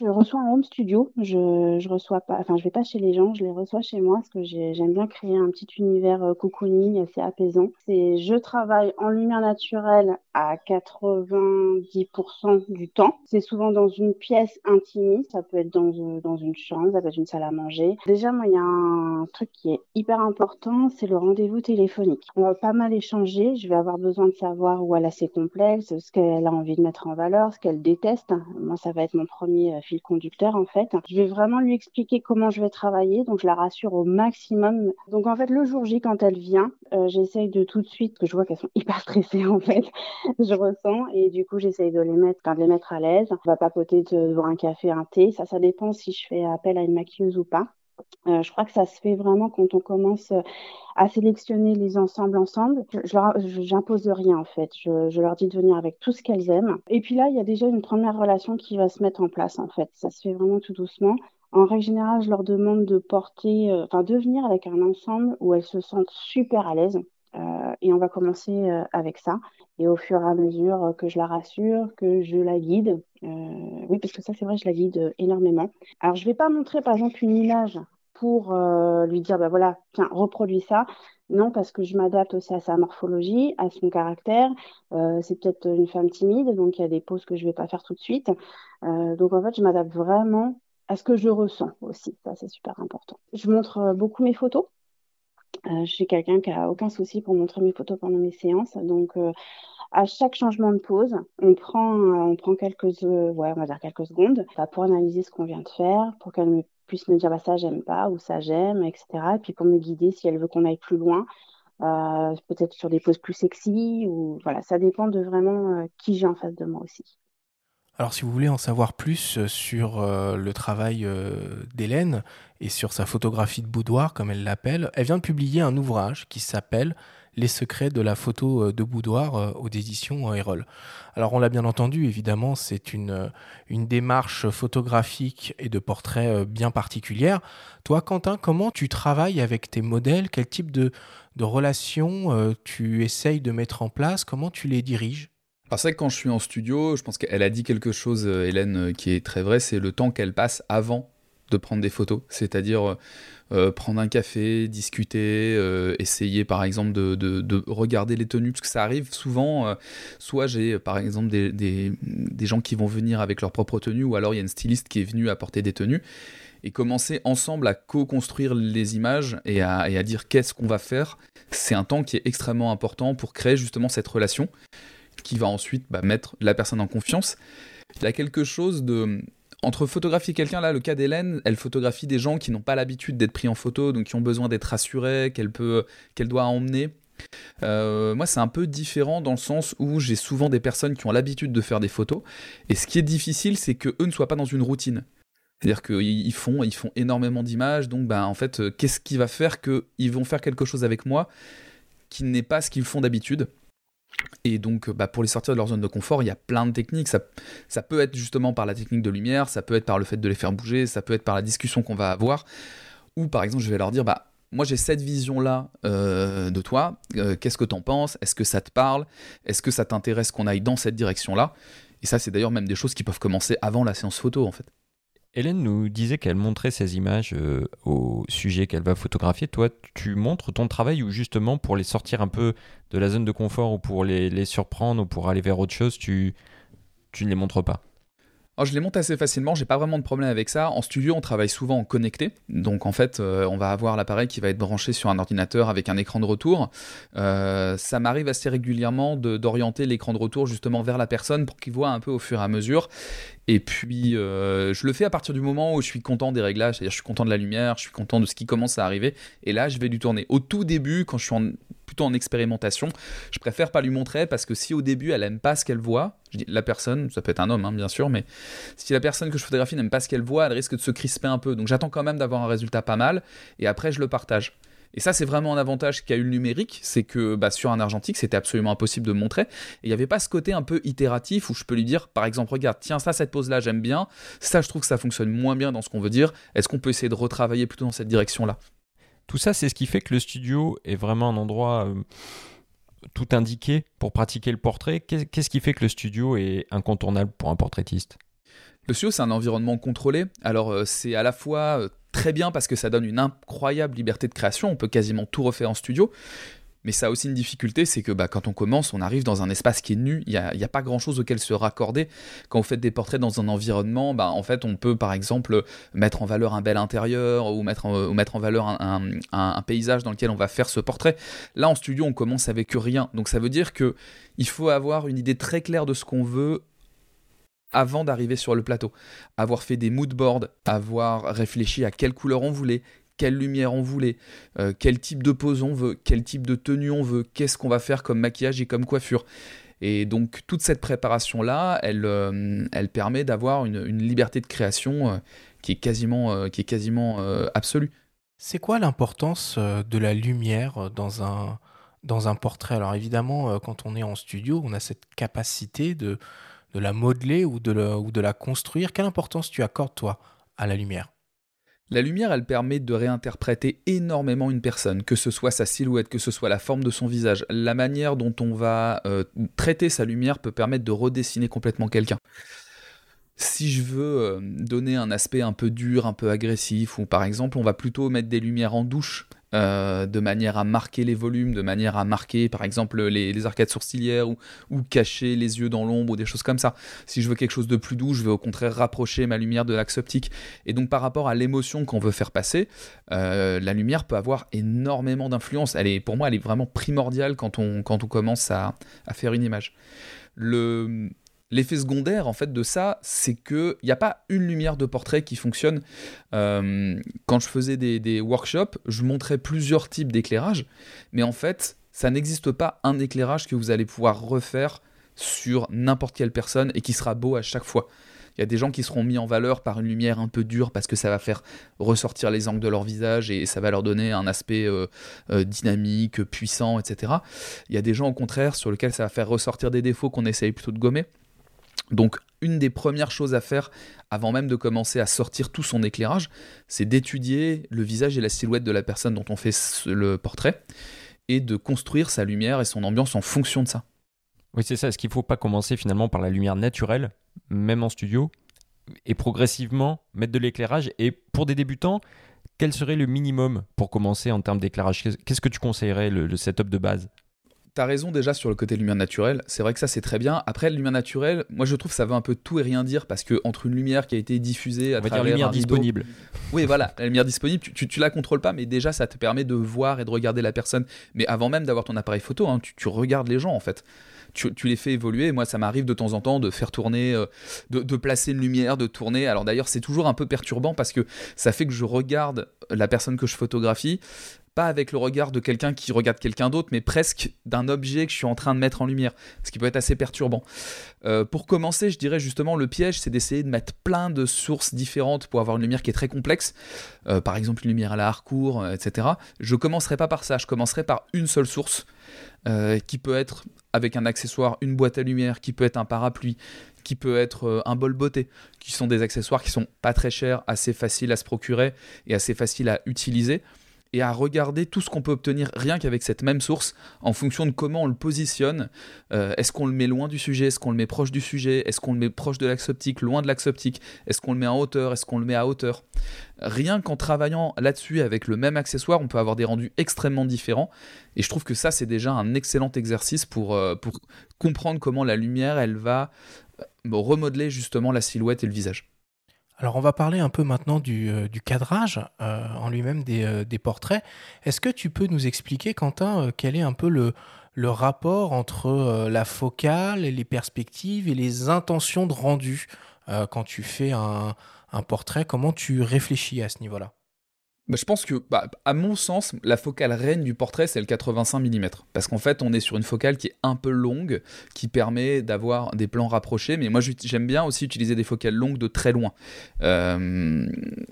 Je reçois en home studio. Je, je reçois pas, enfin, je vais pas chez les gens, je les reçois chez moi parce que j'aime bien créer un petit univers euh, cocooning assez apaisant. C'est, je travaille en lumière naturelle à 90% du temps. C'est souvent dans une pièce intimiste. Ça peut être dans, euh, dans une chambre, ça peut être une salle à manger. Déjà, moi, il y a un truc qui est hyper important, c'est le rendez-vous téléphonique. On va pas mal échanger. Je vais avoir besoin de savoir où elle a ses complexes, ce qu'elle a envie de mettre en valeur, ce qu'elle déteste. Moi, ça va être mon premier euh, fil conducteur en fait. Je vais vraiment lui expliquer comment je vais travailler, donc je la rassure au maximum. Donc en fait le jour J quand elle vient, euh, j'essaye de tout de suite que je vois qu'elles sont hyper stressées en fait. je ressens et du coup j'essaye de les mettre, de les mettre à l'aise. On va papoter devant un café, un thé. Ça, ça dépend si je fais appel à une maquilleuse ou pas. Euh, je crois que ça se fait vraiment quand on commence euh, à sélectionner les ensembles ensemble. Je j'impose rien en fait. Je, leur dis de venir avec tout ce qu'elles aiment. Et puis là, il y a déjà une première relation qui va se mettre en place en fait. Ça se fait vraiment tout doucement. En règle générale, je leur demande de porter, euh, enfin de venir avec un ensemble où elles se sentent super à l'aise. Et on va commencer avec ça. Et au fur et à mesure que je la rassure, que je la guide, oui, parce que ça, c'est vrai, je la guide énormément. Alors, je ne vais pas montrer, par exemple, une image pour euh, lui dire, bah voilà, tiens, reproduis ça. Non, parce que je m'adapte aussi à sa morphologie, à son caractère. Euh, c'est peut-être une femme timide, donc il y a des poses que je ne vais pas faire tout de suite. Euh, donc en fait, je m'adapte vraiment à ce que je ressens aussi. Ça, c'est super important. Je montre beaucoup mes photos. Je suis quelqu'un qui a aucun souci pour montrer mes photos pendant mes séances. Donc, à chaque changement de pose, on prend, prend quelques, on va quelques secondes pour analyser ce qu'on vient de faire, pour qu'elle puisse me dire bah, ça j'aime pas ou ça j'aime, etc. Et puis pour me guider si elle veut qu'on aille plus loin, euh, peut-être sur des poses plus sexy ou voilà, ça dépend de vraiment euh, qui j'ai en face de moi aussi. Alors si vous voulez en savoir plus euh, sur le travail d'Hélène et sur sa photographie de boudoir comme elle l'appelle, elle vient de publier un ouvrage qui s'appelle les secrets de la photo euh, de boudoir euh, aux éditions Erol. Alors on l'a bien entendu, évidemment, c'est une, euh, démarche photographique et de portrait bien particulière. Toi, Quentin, comment tu travailles avec tes modèles? Quel type de, de relations tu essayes de mettre en place? Comment tu les diriges? Alors c'est vrai que quand je suis en studio, je pense qu'elle a dit quelque chose, Hélène, qui est très vrai, c'est le temps qu'elle passe avant de prendre des photos. C'est-à-dire, euh, prendre un café, discuter, euh, essayer par exemple de, regarder les tenues, parce que ça arrive souvent, euh, soit j'ai par exemple des, gens qui vont venir avec leur propre tenue, ou alors il y a une styliste qui est venue apporter des tenues, et commencer ensemble à co-construire les images et à, dire qu'est-ce qu'on va faire, c'est un temps qui est extrêmement important pour créer justement cette relation qui va ensuite bah, mettre la personne en confiance. Il y a quelque chose de entre photographier quelqu'un, là, le cas d'Hélène, elle photographie des gens qui n'ont pas l'habitude d'être pris en photo, donc qui ont besoin d'être rassurés, qu'elle peut, qu'elle doit emmener. Euh, moi, c'est un peu différent dans le sens où j'ai souvent des personnes qui ont l'habitude de faire des photos, et ce qui est difficile, c'est que eux ne soient pas dans une routine. C'est-à-dire qu'ils font, ils font énormément d'images, donc ben, en fait, euh, qu'est-ce qui va faire qu'ils vont faire quelque chose avec moi qui n'est pas ce qu'ils font d'habitude? Et donc, bah, pour les sortir de leur zone de confort, il y a plein de techniques. Ça, ça, peut être justement par la technique de lumière, ça peut être par le fait de les faire bouger, ça peut être par la discussion qu'on va avoir. Ou par exemple, je vais leur dire, bah, moi j'ai cette vision-là euh, de toi, euh, qu'est-ce que t'en penses? Est-ce que ça te parle? Est-ce que ça t'intéresse qu'on aille dans cette direction-là? Et ça, c'est d'ailleurs même des choses qui peuvent commencer avant la séance photo, en fait. Hélène nous disait qu'elle montrait ses images euh, au sujet qu'elle va photographier. Toi, tu montres ton travail ou justement pour les sortir un peu de la zone de confort ou pour les, surprendre ou pour aller vers autre chose, tu, tu ne les montres pas? Je les monte assez facilement, j'ai pas vraiment de problème avec ça. En studio, on travaille souvent en connecté. Donc en fait, euh, on va avoir l'appareil qui va être branché sur un ordinateur avec un écran de retour. Euh, ça m'arrive assez régulièrement d'orienter l'écran de retour justement vers la personne pour qu'il voit un peu au fur et à mesure. Et puis, euh, je le fais à partir du moment où je suis content des réglages, c'est-à-dire je suis content de la lumière, je suis content de ce qui commence à arriver. Et là, je vais lui tourner. Au tout début, quand je suis en plutôt en expérimentation. Je préfère pas lui montrer parce que si au début elle aime pas ce qu'elle voit, je dis la personne, ça peut être un homme hein, bien sûr, mais si la personne que je photographie n'aime pas ce qu'elle voit, elle risque de se crisper un peu. Donc j'attends quand même d'avoir un résultat pas mal et après je le partage. Et ça, c'est vraiment un avantage qu'a eu le numérique, c'est que bah, sur un argentique, c'était absolument impossible de montrer. Et il n'y avait pas ce côté un peu itératif où je peux lui dire, par exemple, regarde, tiens, ça, cette pose-là, j'aime bien. Ça, je trouve que ça fonctionne moins bien dans ce qu'on veut dire. Est-ce qu'on peut essayer de retravailler plutôt dans cette direction-là? Tout ça, c'est ce qui fait que le studio est vraiment un endroit euh, tout indiqué pour pratiquer le portrait. Qu'est-ce qui fait que le studio est incontournable pour un portraitiste? Le studio, c'est un environnement contrôlé. Alors, euh, c'est à la fois euh, très bien parce que ça donne une incroyable liberté de création. On peut quasiment tout refaire en studio. Mais ça a aussi une difficulté, c'est que bah, quand on commence, on arrive dans un espace qui est nu, il n'y a, pas grand-chose auquel se raccorder. Quand vous faites des portraits dans un environnement, bah, en fait, on peut par exemple mettre en valeur un bel intérieur ou mettre en, valeur un, paysage dans lequel on va faire ce portrait. Là, en studio, on commence avec rien. Donc ça veut dire que il faut avoir une idée très claire de ce qu'on veut avant d'arriver sur le plateau. Avoir fait des mood boards, avoir réfléchi à quelle couleur on voulait, quelle lumière on voulait, euh, quel type de pose on veut, quel type de tenue on veut, qu'est-ce qu'on va faire comme maquillage et comme coiffure. Et donc toute cette préparation-là, elle, euh, elle permet d'avoir une, liberté de création euh, qui est quasiment, absolue. C'est quoi l'importance de la lumière dans un, portrait? Alors évidemment, quand on est en studio, on a cette capacité de, la modeler ou de, ou de la construire. Quelle importance tu accordes, toi, à la lumière? La lumière, elle permet de réinterpréter énormément une personne, que ce soit sa silhouette, que ce soit la forme de son visage. La manière dont on va euh, traiter sa lumière peut permettre de redessiner complètement quelqu'un. Si je veux euh, donner un aspect un peu dur, un peu agressif, ou par exemple on va plutôt mettre des lumières en douche, euh, de manière à marquer les volumes, de manière à marquer par exemple les, arcades sourcilières ou, cacher les yeux dans l'ombre ou des choses comme ça. Si je veux quelque chose de plus doux, je vais au contraire rapprocher ma lumière de l'axe optique. Et donc par rapport à l'émotion qu'on veut faire passer, euh, la lumière peut avoir énormément d'influence. Elle est, pour moi, elle est vraiment primordiale quand on, quand on commence à, à faire une image. Le, L'effet secondaire en fait de ça, c'est qu'il n'y a pas une lumière de portrait qui fonctionne. Euh, quand je faisais des, workshops, je montrais plusieurs types d'éclairage, mais en fait, ça n'existe pas un éclairage que vous allez pouvoir refaire sur n'importe quelle personne et qui sera beau à chaque fois. Il y a des gens qui seront mis en valeur par une lumière un peu dure parce que ça va faire ressortir les angles de leur visage et ça va leur donner un aspect euh, euh, dynamique, puissant, etc. Il y a des gens au contraire sur lesquels ça va faire ressortir des défauts qu'on essaye plutôt de gommer. Donc une des premières choses à faire avant même de commencer à sortir tout son éclairage, c'est d'étudier le visage et la silhouette de la personne dont on fait le portrait et de construire sa lumière et son ambiance en fonction de ça. Oui, c'est ça. Est-ce qu'il ne faut pas commencer finalement par la lumière naturelle, même en studio, et progressivement mettre de l'éclairage? Et pour des débutants, quel serait le minimum pour commencer en termes d'éclairage? Qu'est-ce que tu conseillerais, le setup de base? T'as raison déjà sur le côté lumière naturelle. C'est vrai que ça c'est très bien. Après, la lumière naturelle, moi je trouve que ça veut un peu tout et rien dire parce que entre une lumière qui a été diffusée à On va travers dire lumière disponible. Oui, voilà, la lumière disponible, tu, tu, la contrôles pas, mais déjà ça te permet de voir et de regarder la personne. Mais avant même d'avoir ton appareil photo, hein, tu, regardes les gens en fait. Tu, les fais évoluer. Moi, ça m'arrive de temps en temps de faire tourner, euh, de, de, placer une lumière, de tourner. Alors d'ailleurs, c'est toujours un peu perturbant parce que ça fait que je regarde la personne que je photographie pas avec le regard de quelqu'un qui regarde quelqu'un d'autre, mais presque d'un objet que je suis en train de mettre en lumière, ce qui peut être assez perturbant. Euh, pour commencer, je dirais justement le piège, c'est d'essayer de mettre plein de sources différentes pour avoir une lumière qui est très complexe, euh, par exemple une lumière à la Harcourt, euh, etc. Je commencerai pas par ça, je commencerai par une seule source, qui peut être avec un accessoire, une boîte à lumière, qui peut être un parapluie, qui peut être un bol beauté, qui sont des accessoires qui sont pas très chers, assez faciles à se procurer et assez faciles à utiliser et à regarder tout ce qu'on peut obtenir rien qu'avec cette même source en fonction de comment on le positionne. Euh, est-ce qu'on le met loin du sujet? Est-ce qu'on le met proche du sujet? Est-ce qu'on le met proche de l'axe optique, loin de l'axe optique? Est-ce qu'on le met en hauteur? Est-ce qu'on le met à hauteur? Rien qu'en travaillant là-dessus avec le même accessoire, on peut avoir des rendus extrêmement différents. Et je trouve que ça, c'est déjà un excellent exercice pour, euh, pour comprendre comment la lumière, elle va remodeler justement la silhouette et le visage. Alors on va parler un peu maintenant du, euh, cadrage euh, en lui-même des, des, portraits. Est-ce que tu peux nous expliquer, Quentin, quel est un peu le, rapport entre la focale, les perspectives et les intentions de rendu quand tu fais un portrait? Comment tu réfléchis à ce niveau-là? Bah, je pense que, bah, à mon sens, la focale reine du portrait, c'est le 85 mm. Parce qu'en fait, on est sur une focale qui est un peu longue, qui permet d'avoir des plans rapprochés. Mais moi, j'aime bien aussi utiliser des focales longues de très loin. Euh,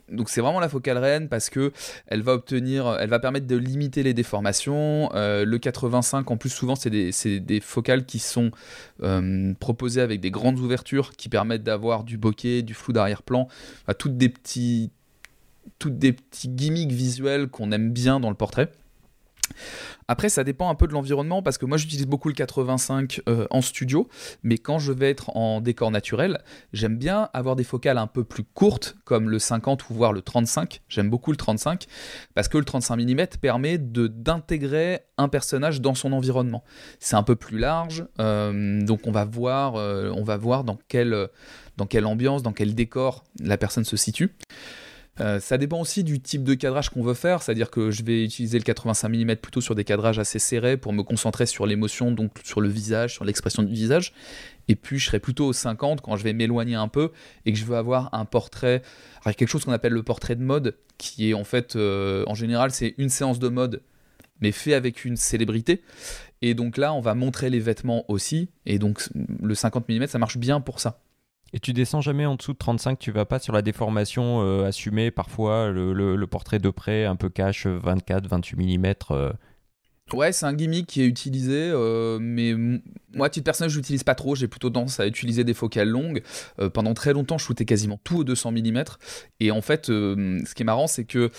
donc, c'est vraiment la focale reine parce que elle va obtenir, elle va permettre de limiter les déformations. Euh, le 85, en plus, souvent, c'est des, focales qui sont euh, proposées avec des grandes ouvertures qui permettent d'avoir du bokeh, du flou d'arrière-plan, toutes des petits toutes des petits gimmicks visuels qu'on aime bien dans le portrait. Après, ça dépend un peu de l'environnement parce que moi j'utilise beaucoup le 85 euh, en studio, mais quand je vais être en décor naturel, j'aime bien avoir des focales un peu plus courtes comme le 50 ou voire le 35. J'aime beaucoup le 35 parce que le 35 mm permet de d'intégrer un personnage dans son environnement. C'est un peu plus large, euh, donc on va voir, euh, on va voir dans quelle, dans quelle ambiance, dans quel décor la personne se situe. Euh, ça dépend aussi du type de cadrage qu'on veut faire, c'est-à-dire que je vais utiliser le 85 mm plutôt sur des cadrages assez serrés pour me concentrer sur l'émotion, donc sur le visage, sur l'expression du visage. Et puis je serai plutôt au 50 quand je vais m'éloigner un peu et que je veux avoir un portrait, avec quelque chose qu'on appelle le portrait de mode, qui est en fait, euh, en général, c'est une séance de mode, mais fait avec une célébrité. Et donc là, on va montrer les vêtements aussi. Et donc le 50 mm, ça marche bien pour ça. Et tu descends jamais en dessous de 35, tu vas pas sur la déformation euh, assumée, parfois le, portrait de près un peu cash, 24, 28 mm. Ouais, c'est un gimmick qui est utilisé, euh, mais moi, titre personnel, je l'utilise pas trop. J'ai plutôt tendance à utiliser des focales longues. Euh, pendant très longtemps, je shootais quasiment tout au 200 mm. Et en fait, ce qui est marrant, c'est que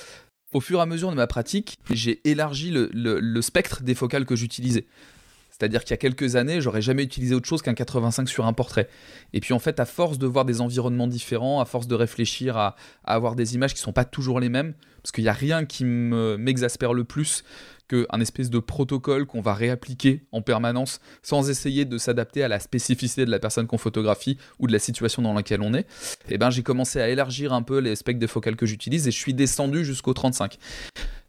au fur et à mesure de ma pratique, j'ai élargi le spectre des focales que j'utilisais. C'est-à-dire qu'il y a quelques années, j'aurais jamais utilisé autre chose qu'un 85 sur un portrait. Et puis en fait, à force de voir des environnements différents, à force de réfléchir à, avoir des images qui sont pas toujours les mêmes, parce qu'il n'y a rien qui m'exaspère le plus qu'un espèce de protocole qu'on va réappliquer en permanence sans essayer de s'adapter à la spécificité de la personne qu'on photographie ou de la situation dans laquelle on est, eh ben j'ai commencé à élargir un peu les spectres de focales que j'utilise et je suis descendu jusqu'au 35.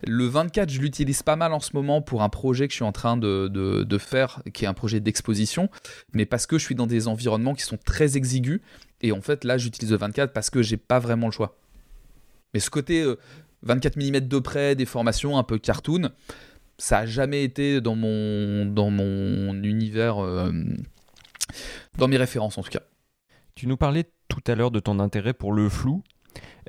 Le 24, je l'utilise pas mal en ce moment pour un projet que je suis en train de, faire, qui est un projet d'exposition, mais parce que je suis dans des environnements qui sont très exigus, et en fait là j'utilise le 24 parce que j'ai pas vraiment le choix. Mais ce côté 24 euh, mm de près, des formations un peu cartoon, ça a jamais été dans mon, dans mon univers, euh, dans mes références en tout cas. Tu nous parlais tout à l'heure de ton intérêt pour le flou.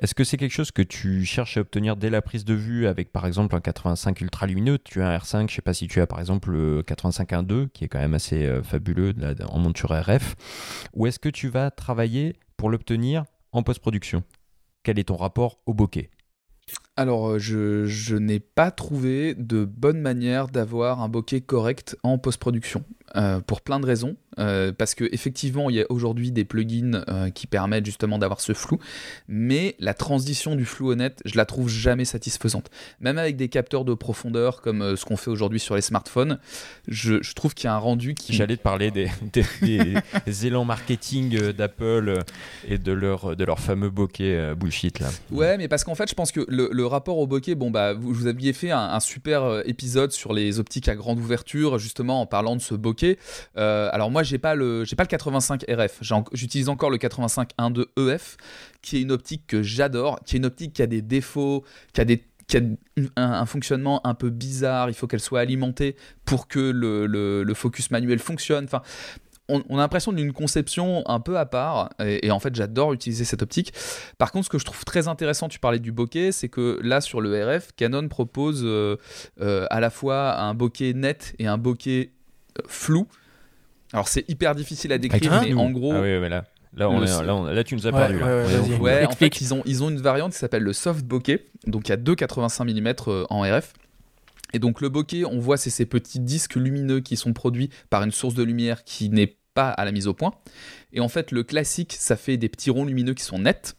Est-ce que c'est quelque chose que tu cherches à obtenir dès la prise de vue avec par exemple un 85 ultra lumineux Tu as un R5, je sais pas si tu as par exemple le 85 1.2 qui est quand même assez euh, fabuleux en monture RF. Ou est-ce que tu vas travailler pour l'obtenir en post-production? Quel est ton rapport au bokeh? Alors, euh, je, je n'ai pas trouvé de bonne manière d'avoir un bokeh correct en post-production. Euh, pour plein de raisons. Euh, parce que effectivement, il y a aujourd'hui des plugins euh, qui permettent justement d'avoir ce flou, mais la transition du flou honnête, je la trouve jamais satisfaisante. Même avec des capteurs de profondeur comme ce qu'on fait aujourd'hui sur les smartphones, je, trouve qu'il y a un rendu qui. J'allais te parler des, des, élans marketing d'Apple et de leur, de leur fameux bokeh bullshit là. Ouais, mais parce qu'en fait, je pense que le, rapport au bokeh, bon bah, vous, vous aviez fait un, super épisode sur les optiques à grande ouverture, justement en parlant de ce bokeh euh, alors moi, j'ai pas le, j'ai pas le 85 RF. J'utilise encore le 85 1.2 EF, qui est une optique que j'adore, qui est une optique qui a des défauts, qui a des qui a un, fonctionnement un peu bizarre, il faut qu'elle soit alimentée pour que le, le, focus manuel fonctionne. On, a l'impression d'une conception un peu à part, et, en fait j'adore utiliser cette optique. Par contre, ce que je trouve très intéressant, tu parlais du bokeh, c'est que là sur le RF, Canon propose euh, euh, à la fois un bokeh net et un bokeh flou. Alors c'est hyper difficile à décrire, mais en gros. Ah oui, là. Là, on là, tu nous as perdu. Ouais, en fait, ils ont, ils ont une variante qui s'appelle le soft bokeh. Donc, il y a deux 85 mm en RF. Et donc, le bokeh, on voit, c'est ces petits disques lumineux qui sont produits par une source de lumière qui n'est pas à la mise au point. Et en fait, le classique, ça fait des petits ronds lumineux qui sont nets.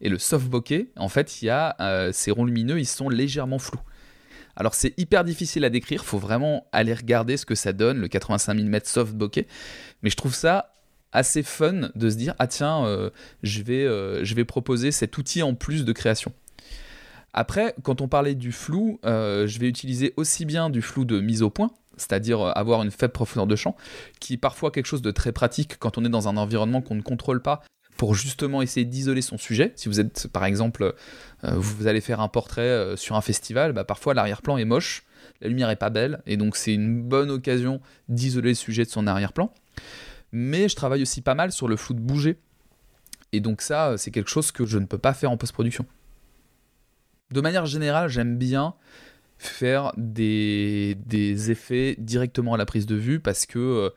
Et le soft bokeh, en fait, il y a euh, ces ronds lumineux, ils sont légèrement flous. Alors c'est hyper difficile à décrire, faut vraiment aller regarder ce que ça donne, le 85 mm soft bokeh, mais je trouve ça assez fun de se dire ah tiens euh, je vais euh, je vais proposer cet outil en plus de création. Après quand on parlait du flou, euh, je vais utiliser aussi bien du flou de mise au point, c'est-à-dire avoir une faible profondeur de champ, qui est parfois quelque chose de très pratique quand on est dans un environnement qu'on ne contrôle pas pour justement essayer d'isoler son sujet. Si vous êtes par exemple, vous allez faire un portrait sur un festival, bah, parfois l'arrière-plan est moche, la lumière est pas belle, et donc c'est une bonne occasion d'isoler le sujet de son arrière-plan mais je travaille aussi pas mal sur le flou de bouger. Et donc ça, c'est quelque chose que je ne peux pas faire en post-production. De manière générale, j'aime bien faire des, effets directement à la prise de vue parce que euh,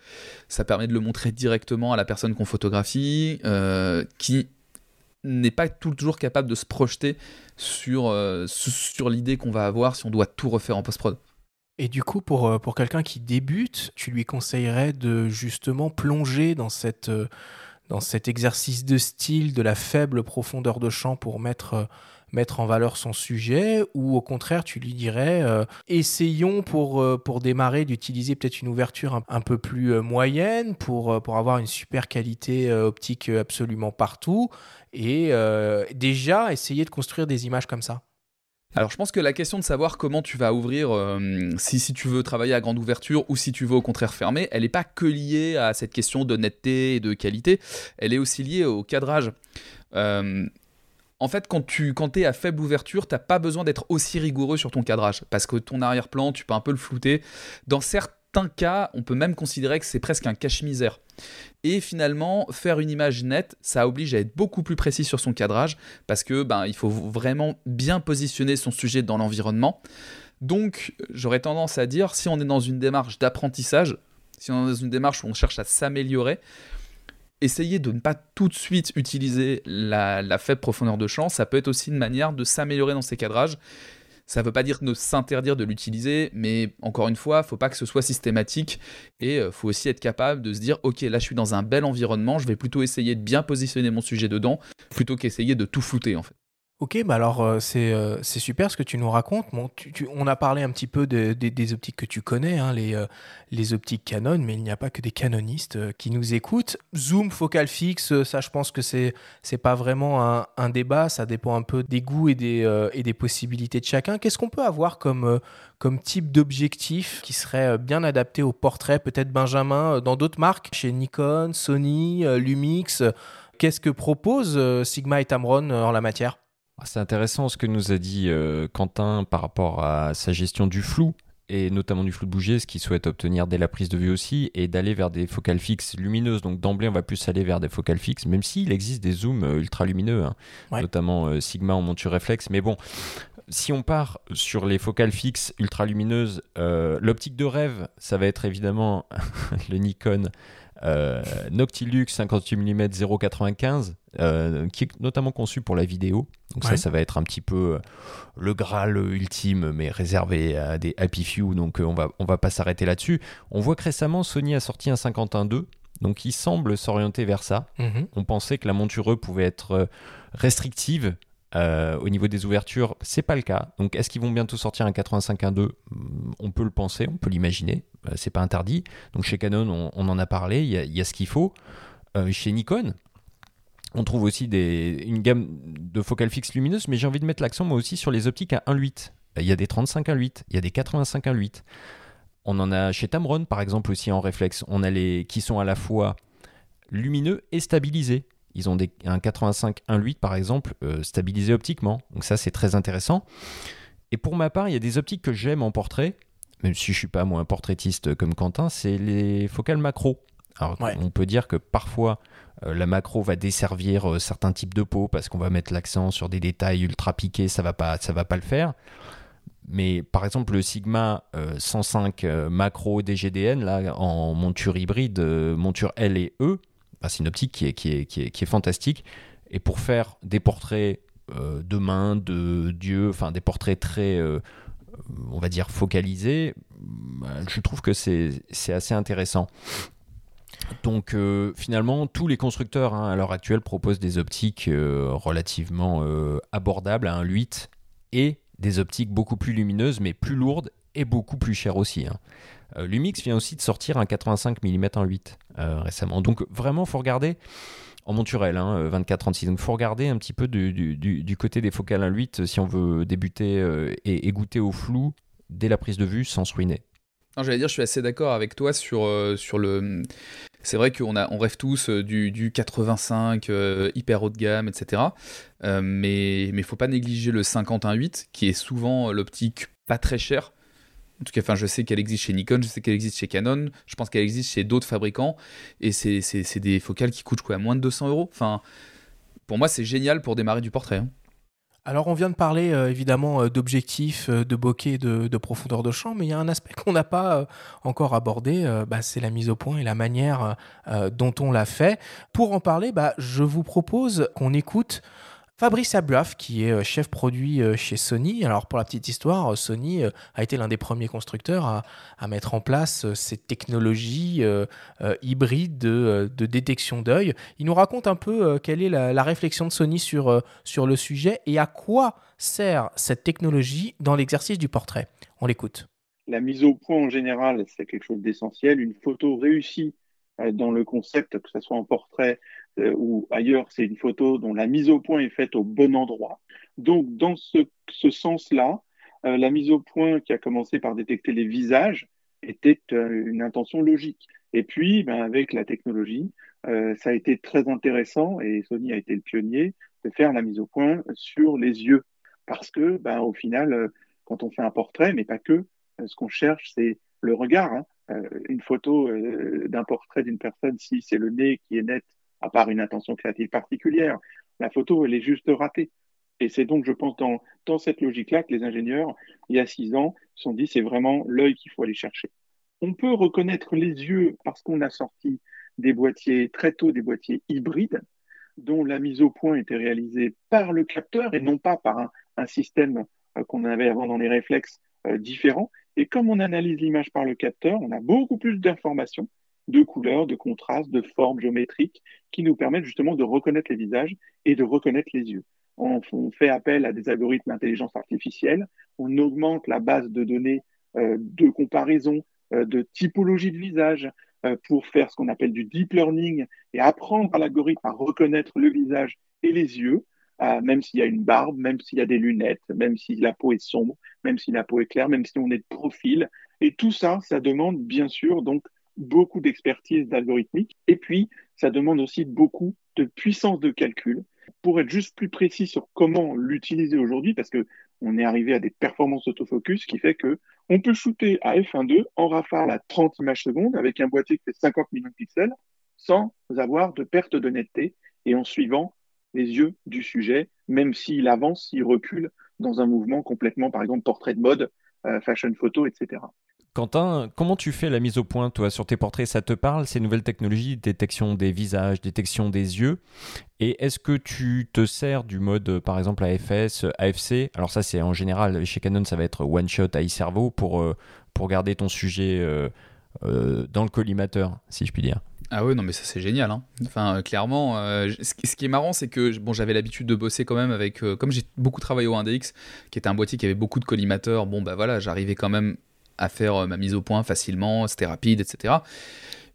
ça permet de le montrer directement à la personne qu'on photographie, euh, qui n'est pas toujours capable de se projeter sur, euh, sur l'idée qu'on va avoir si on doit tout refaire en post-prod. Et du coup, pour, quelqu'un qui débute, tu lui conseillerais de justement plonger dans, dans cet exercice de style, de la faible profondeur de champ pour mettre, mettre en valeur son sujet, ou au contraire, tu lui dirais, essayons pour, pour démarrer d'utiliser peut-être une ouverture un, peu plus moyenne pour, pour avoir une super qualité optique absolument partout, et déjà essayer de construire des images comme ça alors je pense que la question de savoir comment tu vas ouvrir, euh, si, si tu veux travailler à grande ouverture ou si tu veux au contraire fermer, elle n'est pas que liée à cette question d'honnêteté et de qualité, elle est aussi liée au cadrage. Euh, en fait, quand tu quand es à faible ouverture, tu n'as pas besoin d'être aussi rigoureux sur ton cadrage, parce que ton arrière-plan, tu peux un peu le flouter. Dans certains cas, on peut même considérer que c'est presque un cache-misère. Et finalement, faire une image nette, ça oblige à être beaucoup plus précis sur son cadrage, parce que ben, il faut vraiment bien positionner son sujet dans l'environnement. Donc, j'aurais tendance à dire, si on est dans une démarche d'apprentissage, si on est dans une démarche où on cherche à s'améliorer, essayez de ne pas tout de suite utiliser la, faible profondeur de champ. Ça peut être aussi une manière de s'améliorer dans ses cadrages ça ne veut pas dire de s'interdire de l'utiliser, mais encore une fois, faut pas que ce soit systématique et euh, faut aussi être capable de se dire ok là je suis dans un bel environnement, je vais plutôt essayer de bien positionner mon sujet dedans plutôt qu'essayer de tout flouter en fait. Ok, bah alors euh, euh, c'est super ce que tu nous racontes. Bon, on a parlé un petit peu des optiques que tu connais, hein, les, euh, les optiques Canon, mais il n'y a pas que des canonistes qui nous écoutent. Zoom, focal fixe, ça je pense que c'est pas vraiment un, un, débat, ça dépend un peu des goûts et des, et des possibilités de chacun. Qu'est-ce qu'on peut avoir comme, comme type d'objectif qui serait bien adapté au portrait? Peut-être Benjamin, dans d'autres marques, chez Nikon, Sony, Lumix. Qu'est-ce que propose Sigma et Tamron en la matière? C'est intéressant ce que nous a dit euh, Quentin par rapport à sa gestion du flou et notamment du flou de bouger, ce qu'il souhaite obtenir dès la prise de vue aussi, et d'aller vers des focales fixes lumineuses. Donc d'emblée, on va plus aller vers des focales fixes, même s'il existe des zooms euh, ultra lumineux, hein, notamment euh, Sigma en monture réflexe. Mais bon, si on part sur les focales fixes ultra lumineuses, l'optique de rêve, ça va être évidemment le Nikon euh, Noctilux 58 mm 0,95, qui est notamment conçu pour la vidéo. Donc ça, ça va être un petit peu euh, le Graal ultime, mais réservé à des happy few. Donc euh, on va, on va pas s'arrêter là-dessus. On voit que récemment, Sony a sorti un 51.2. Donc il semble s'orienter vers ça. Mhm. On pensait que la monture pouvait être restrictive euh, au niveau des ouvertures, c'est pas le cas. Donc, est-ce qu'ils vont bientôt sortir un 85.1.2 hmm, On peut le penser, on peut l'imaginer. Euh, c'est pas interdit. Donc, chez Canon, on, en a parlé. Il y a, ce qu'il faut. Euh, chez Nikon, on trouve aussi une gamme de focales fixes lumineuses, mais j'ai envie de mettre l'accent moi aussi sur les optiques à 1.8. Il y a des 35 1.8, il y a des 85 1.8. On en a chez Tamron, par exemple, aussi en réflexe. On a les qui sont à la fois lumineux et stabilisés. Ils ont des, un 85 1.8 par exemple euh, stabilisé optiquement. Donc ça c'est très intéressant. Et pour ma part, il y a des optiques que j'aime en portrait, même si je suis pas moi un portraitiste comme Quentin, c'est les focales macro. Alors on peut dire que parfois euh, la macro va desservir euh, certains types de peau parce qu'on va mettre l'accent sur des détails ultra piqués, ça va pas ça va pas le faire. Mais par exemple, le Sigma 105 macro DGDN, là, en monture hybride, monture L et E, c'est une optique qui est, qui, est, qui, est, fantastique. Et pour faire des portraits euh, de mains, de dieux, enfin des portraits très, euh, on va dire, focalisés, bah, je trouve que c'est assez intéressant. Donc euh, finalement, tous les constructeurs hein, à l'heure actuelle proposent des optiques relativement abordables à 1.8 et des optiques beaucoup plus lumineuses mais plus lourdes et beaucoup plus chères aussi. Hein. Lumix vient aussi de sortir un 85 mm en 8 récemment. Donc vraiment, faut regarder en monturel, hein, 24-36. Donc il faut regarder un petit peu du, côté des focales 1.8 si on veut débuter et, goûter au flou dès la prise de vue sans se ruiner. j'allais dire, je suis assez d'accord avec toi sur, sur le c'est vrai qu'on on rêve tous euh, du, 85 euh, hyper haut de gamme, etc. Euh, mais il faut pas négliger le 51.8 qui est souvent l'optique pas très chère. En tout cas, enfin, je sais qu'elle existe chez Nikon, je sais qu'elle existe chez Canon, je pense qu'elle existe chez d'autres fabricants, et c'est des focales qui coûtent quoi, moins de 200 euros. Enfin, pour moi, c'est génial pour démarrer du portrait. Hein. Alors on vient de parler euh, évidemment euh, d'objectifs, euh, de bokeh, de, profondeur de champ, mais il y a un aspect qu'on n'a pas encore abordé, bah, c'est la mise au point et la manière dont on l'a fait. Pour en parler, bah, je vous propose qu'on écoute Fabrice Abloif, qui est euh, chef produit euh, chez Sony. Alors, pour la petite histoire, euh, Sony a été l'un des premiers constructeurs à, mettre en place cette technologie hybride de, détection d'œil. Il nous raconte un peu quelle est la, réflexion de Sony sur, sur le sujet et à quoi sert cette technologie dans l'exercice du portrait. On l'écoute. La mise au point en général, c'est quelque chose d'essentiel. Une photo réussie dans le concept, que ce soit en portrait euh, ou ailleurs, c'est une photo dont la mise au point est faite au bon endroit. Donc, dans ce, sens-là, euh, la mise au point qui a commencé par détecter les visages était euh, une intention logique. Et puis, ben, avec la technologie, ça a été très intéressant, et Sony a été le pionnier, de faire la mise au point sur les yeux. Parce que, ben, au final, quand on fait un portrait, mais pas que, ce qu'on cherche, c'est le regard. Hein. une photo d'un portrait d'une personne, si c'est le nez qui est net à part une intention créative particulière. La photo, elle est juste ratée. Et c'est donc, je pense, dans, cette logique-là que les ingénieurs, il y a six ans, se sont dit, c'est vraiment l'œil qu'il faut aller chercher. On peut reconnaître les yeux parce qu'on a sorti des boîtiers, très tôt des boîtiers hybrides, dont la mise au point était réalisée par le capteur et non pas par un, système euh, qu'on avait avant dans les réflexes euh, différents. Et comme on analyse l'image par le capteur, on a beaucoup plus d'informations de couleurs, de contrastes, de formes géométriques qui nous permettent justement de reconnaître les visages et de reconnaître les yeux. On, fait appel à des algorithmes d'intelligence artificielle, on augmente la base de données euh, de comparaison euh, de typologie de visage euh, pour faire ce qu'on appelle du deep learning et apprendre à l'algorithme à reconnaître le visage et les yeux, même s'il y a une barbe, même s'il y a des lunettes, même si la peau est sombre, même si la peau est claire, même si on est de profil. Et tout ça, ça demande bien sûr donc beaucoup d'expertise d'algorithmique. Et puis, ça demande aussi beaucoup de puissance de calcul pour être juste plus précis sur comment l'utiliser aujourd'hui, parce que on est arrivé à des performances autofocus qui fait que on peut shooter à f1.2 en rafale à 30 images secondes avec un boîtier qui fait 50 millions de pixels sans avoir de perte de netteté et en suivant les yeux du sujet, même s'il avance, s'il recule dans un mouvement complètement, par exemple, portrait de mode, euh, fashion photo, etc. Quentin, comment tu fais la mise au point, toi, sur tes portraits? Ça te parle, ces nouvelles technologies, détection des visages, détection des yeux? Et est-ce que tu te sers du mode, par exemple, AFS, AFC Alors ça, c'est en général, chez Canon, ça va être one-shot à e-cerveau pour, euh, pour garder ton sujet euh, euh, dans le collimateur, si je puis dire. Ah ouais, non, mais ça c'est génial. Hein. Enfin, clairement, ce qui est marrant, c'est que bon, j'avais l'habitude de bosser quand même avec, comme j'ai beaucoup travaillé au 1DX, qui était un boîtier qui avait beaucoup de collimateurs. Bon, bah voilà, j'arrivais quand même à faire euh, ma mise au point facilement, c'était rapide, etc.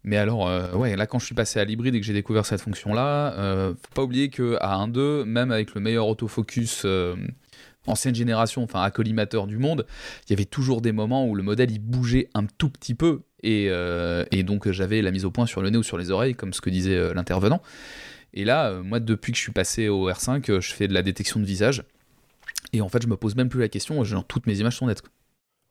Mais alors, euh, ouais, là, quand je suis passé à l'hybride et que j'ai découvert cette fonction-là, euh, faut pas oublier qu'à 1.2, même avec le meilleur autofocus ancienne génération, enfin, à collimateur du monde, il y avait toujours des moments où le modèle il bougeait un tout petit peu. Et, et donc, j'avais la mise au point sur le nez ou sur les oreilles, comme ce que disait l'intervenant. Et là, moi, depuis que je suis passé au R5, je fais de la détection de visage. Et en fait, je me pose même plus la question, genre, toutes mes images sont nettes.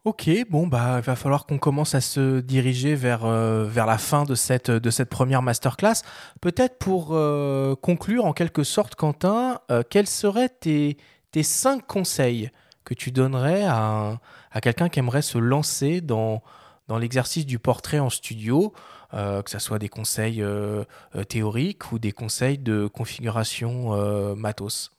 Ok, bon bah il va falloir qu'on commence à se diriger vers, euh, la fin de cette, première masterclass. Peut-être pour euh, conclure en quelque sorte, Quentin, euh, quels seraient tes, tes cinq conseils que tu donnerais à, à quelqu'un qui aimerait se lancer dans, dans l'exercice du portrait en studio, que ce soit des conseils théoriques ou des conseils de configuration matos?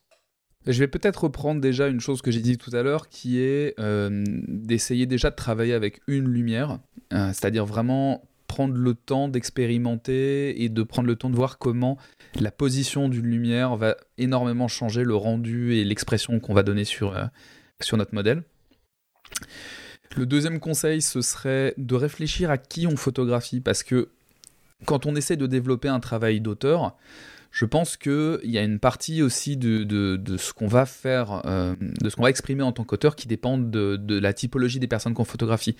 Je vais peut-être reprendre déjà une chose que j'ai dit tout à l'heure, qui est euh, d'essayer déjà de travailler avec une lumière, euh, c'est-à-dire vraiment prendre le temps d'expérimenter et de prendre le temps de voir comment la position d'une lumière va énormément changer le rendu et l'expression qu'on va donner sur, euh, sur notre modèle. Le deuxième conseil, ce serait de réfléchir à qui on photographie, parce que quand on essaie de développer un travail d'auteur, je pense qu'il y a une partie aussi de, de, ce qu'on va faire, euh, de ce qu'on va exprimer en tant qu'auteur qui dépend de, de, la typologie des personnes qu'on photographie.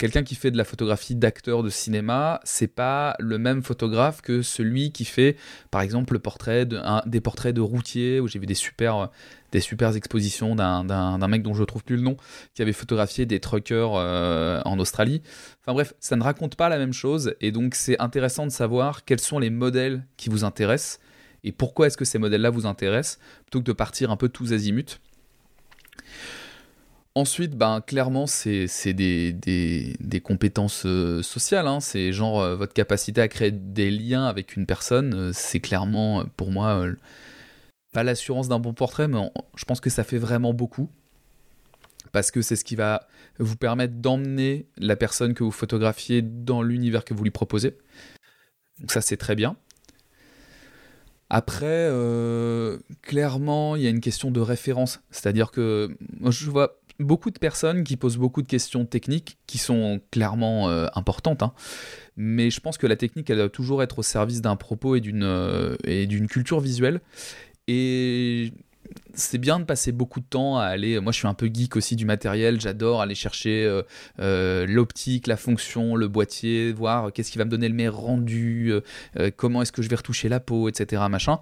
Quelqu'un qui fait de la photographie d'acteur de cinéma, c'est pas le même photographe que celui qui fait, par exemple, le portrait de, des portraits de routiers, où j'ai vu des super des super expositions d'un mec dont je trouve plus le nom, qui avait photographié des truckers euh, en Australie. Enfin bref, ça ne raconte pas la même chose, et donc c'est intéressant de savoir quels sont les modèles qui vous intéressent, et pourquoi est-ce que ces modèles-là vous intéressent, plutôt que de partir un peu tous azimuts? Ensuite, ben, clairement, c'est des, compétences euh, sociales. Hein. C'est genre euh, votre capacité à créer des liens avec une personne. c'est clairement, pour moi, pas l'assurance d'un bon portrait, mais je pense que ça fait vraiment beaucoup. Parce que c'est ce qui va vous permettre d'emmener la personne que vous photographiez dans l'univers que vous lui proposez. Donc ça, c'est très bien. Après, euh, clairement, il y a une question de référence. C'est-à-dire que je vois beaucoup de personnes qui posent beaucoup de questions techniques qui sont clairement euh, importantes. Hein. Mais je pense que la technique, elle doit toujours être au service d'un propos et d'une euh, culture visuelle. Et c'est bien de passer beaucoup de temps à aller. Moi, je suis un peu geek aussi du matériel. J'adore aller chercher euh, euh, l'optique, la fonction, le boîtier, voir qu'est-ce qui va me donner le meilleur rendu, euh, comment est-ce que je vais retoucher la peau, etc. Machin.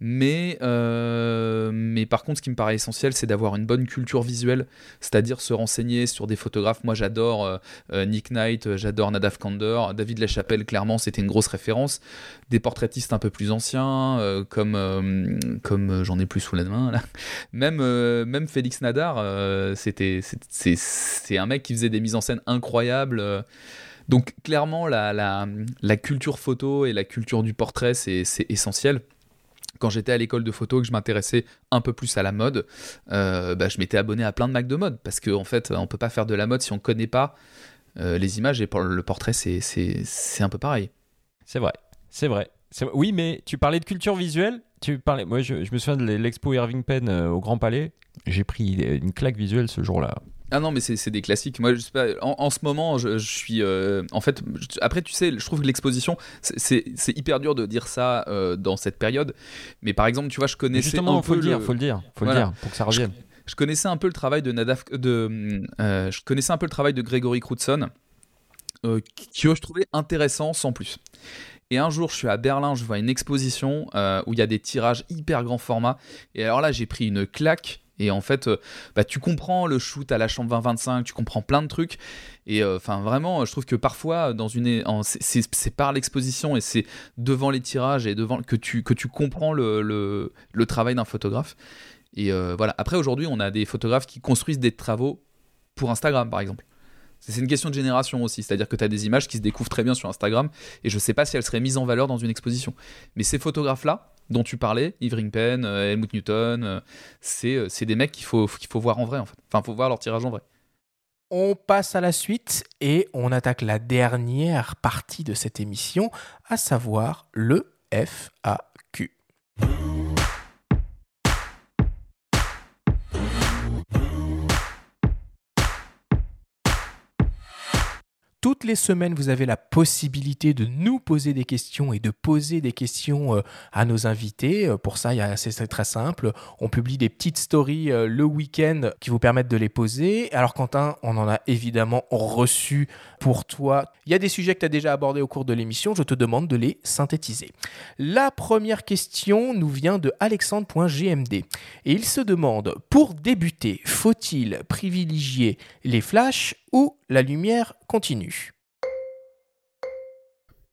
Mais, mais par contre, ce qui me paraît essentiel, c'est d'avoir une bonne culture visuelle, c'est-à-dire se renseigner sur des photographes. Moi, j'adore Nick Knight, j'adore Nadav Kander, David Lachapelle. Clairement, c'était une grosse référence. Des portraitistes un peu plus anciens, comme comme j'en ai plus sous la main là même, euh, même Félix Nadar, euh, c'était, c'est un mec qui faisait des mises en scène incroyables. Euh. Donc clairement, la, la, culture photo et la culture du portrait, c'est essentiel quand j'étais à l'école de photo, que je m'intéressais un peu plus à la mode, bah, je m'étais abonné à plein de Mac de mode parce qu'en en fait, on peut pas faire de la mode si on connaît pas les images et pour le portrait, c'est un peu pareil. C'est vrai, c'est vrai. Oui, mais tu parlais de culture visuelle. Tu parlais. Moi, je, me souviens de l'expo Irving Penn euh, au Grand Palais. J'ai pris une claque visuelle ce jour-là. Ah non, mais c'est des classiques. Moi, je sais pas, en, ce moment, je, suis. Euh, en fait, après, tu sais, je trouve que l'exposition, c'est hyper dur de dire ça euh, dans cette période. Mais par exemple, tu vois, je connaissais. Justement, un faut le dire, faut le dire, faut le dire, pour que ça revienne. Je, connaissais un peu le travail de Nadaf. De, je connaissais un peu le travail de Gregory Crutzen, qui, qui je trouvais intéressant sans plus. Et un jour, je suis à Berlin, je vois une exposition euh, où il y a des tirages hyper grand format. Et alors là, j'ai pris une claque. Et en fait, euh, bah, tu comprends le shoot à la chambre 2025, tu comprends plein de trucs. Et euh, enfin, vraiment, je trouve que parfois, dans une, c'est par l'exposition et c'est devant les tirages et devant que tu, que tu comprends le, le, le travail d'un photographe. Et voilà. Après, aujourd'hui, on a des photographes qui construisent des travaux pour Instagram, par exemple. C'est une question de génération aussi, c'est-à-dire que tu as des images qui se découvrent très bien sur Instagram, et je sais pas si elles seraient mises en valeur dans une exposition. Mais ces photographes-là, dont tu parlais, Yves Ringpen, euh, Helmut Newton, euh, euh, c'est des mecs qu'il faut, faut voir en vrai, en fait. Enfin, faut voir leur tirage en vrai. On passe à la suite et on attaque la dernière partie de cette émission, à savoir le FAQ. Toutes les semaines, vous avez la possibilité de nous poser des questions et de poser des questions euh, à nos invités. Euh, pour ça, c'est très simple. On publie des petites stories euh, le week-end qui vous permettent de les poser. Alors Quentin, on en a évidemment reçu pour toi. Il y a des sujets que tu as déjà abordés au cours de l'émission. Je te demande de les synthétiser. La première question nous vient de alexandre.gmd. Et il se demande, pour débuter, faut-il privilégier les flashs ou la lumière continue?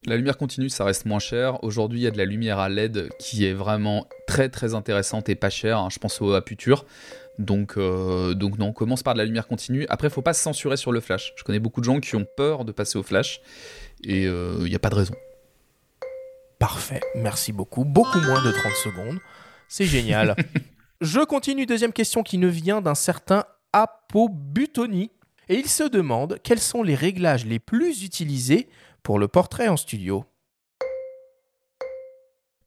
La lumière continue, ça reste moins cher. Aujourd'hui, il y a de la lumière à LED qui est vraiment très très intéressante et pas chère. Hein. Je pense au Aputure. Donc, euh, donc non, on commence par de la lumière continue. Après, il faut pas se censurer sur le flash. Je connais beaucoup de gens qui ont peur de passer au flash et euh, il n'y a pas de raison. Parfait, merci beaucoup. Beaucoup moins de 30 secondes. C'est génial. Je continue, deuxième question qui ne vient d'un certain Apobutoni et il se demande quels sont les réglages les plus utilisés pour le portrait en studio.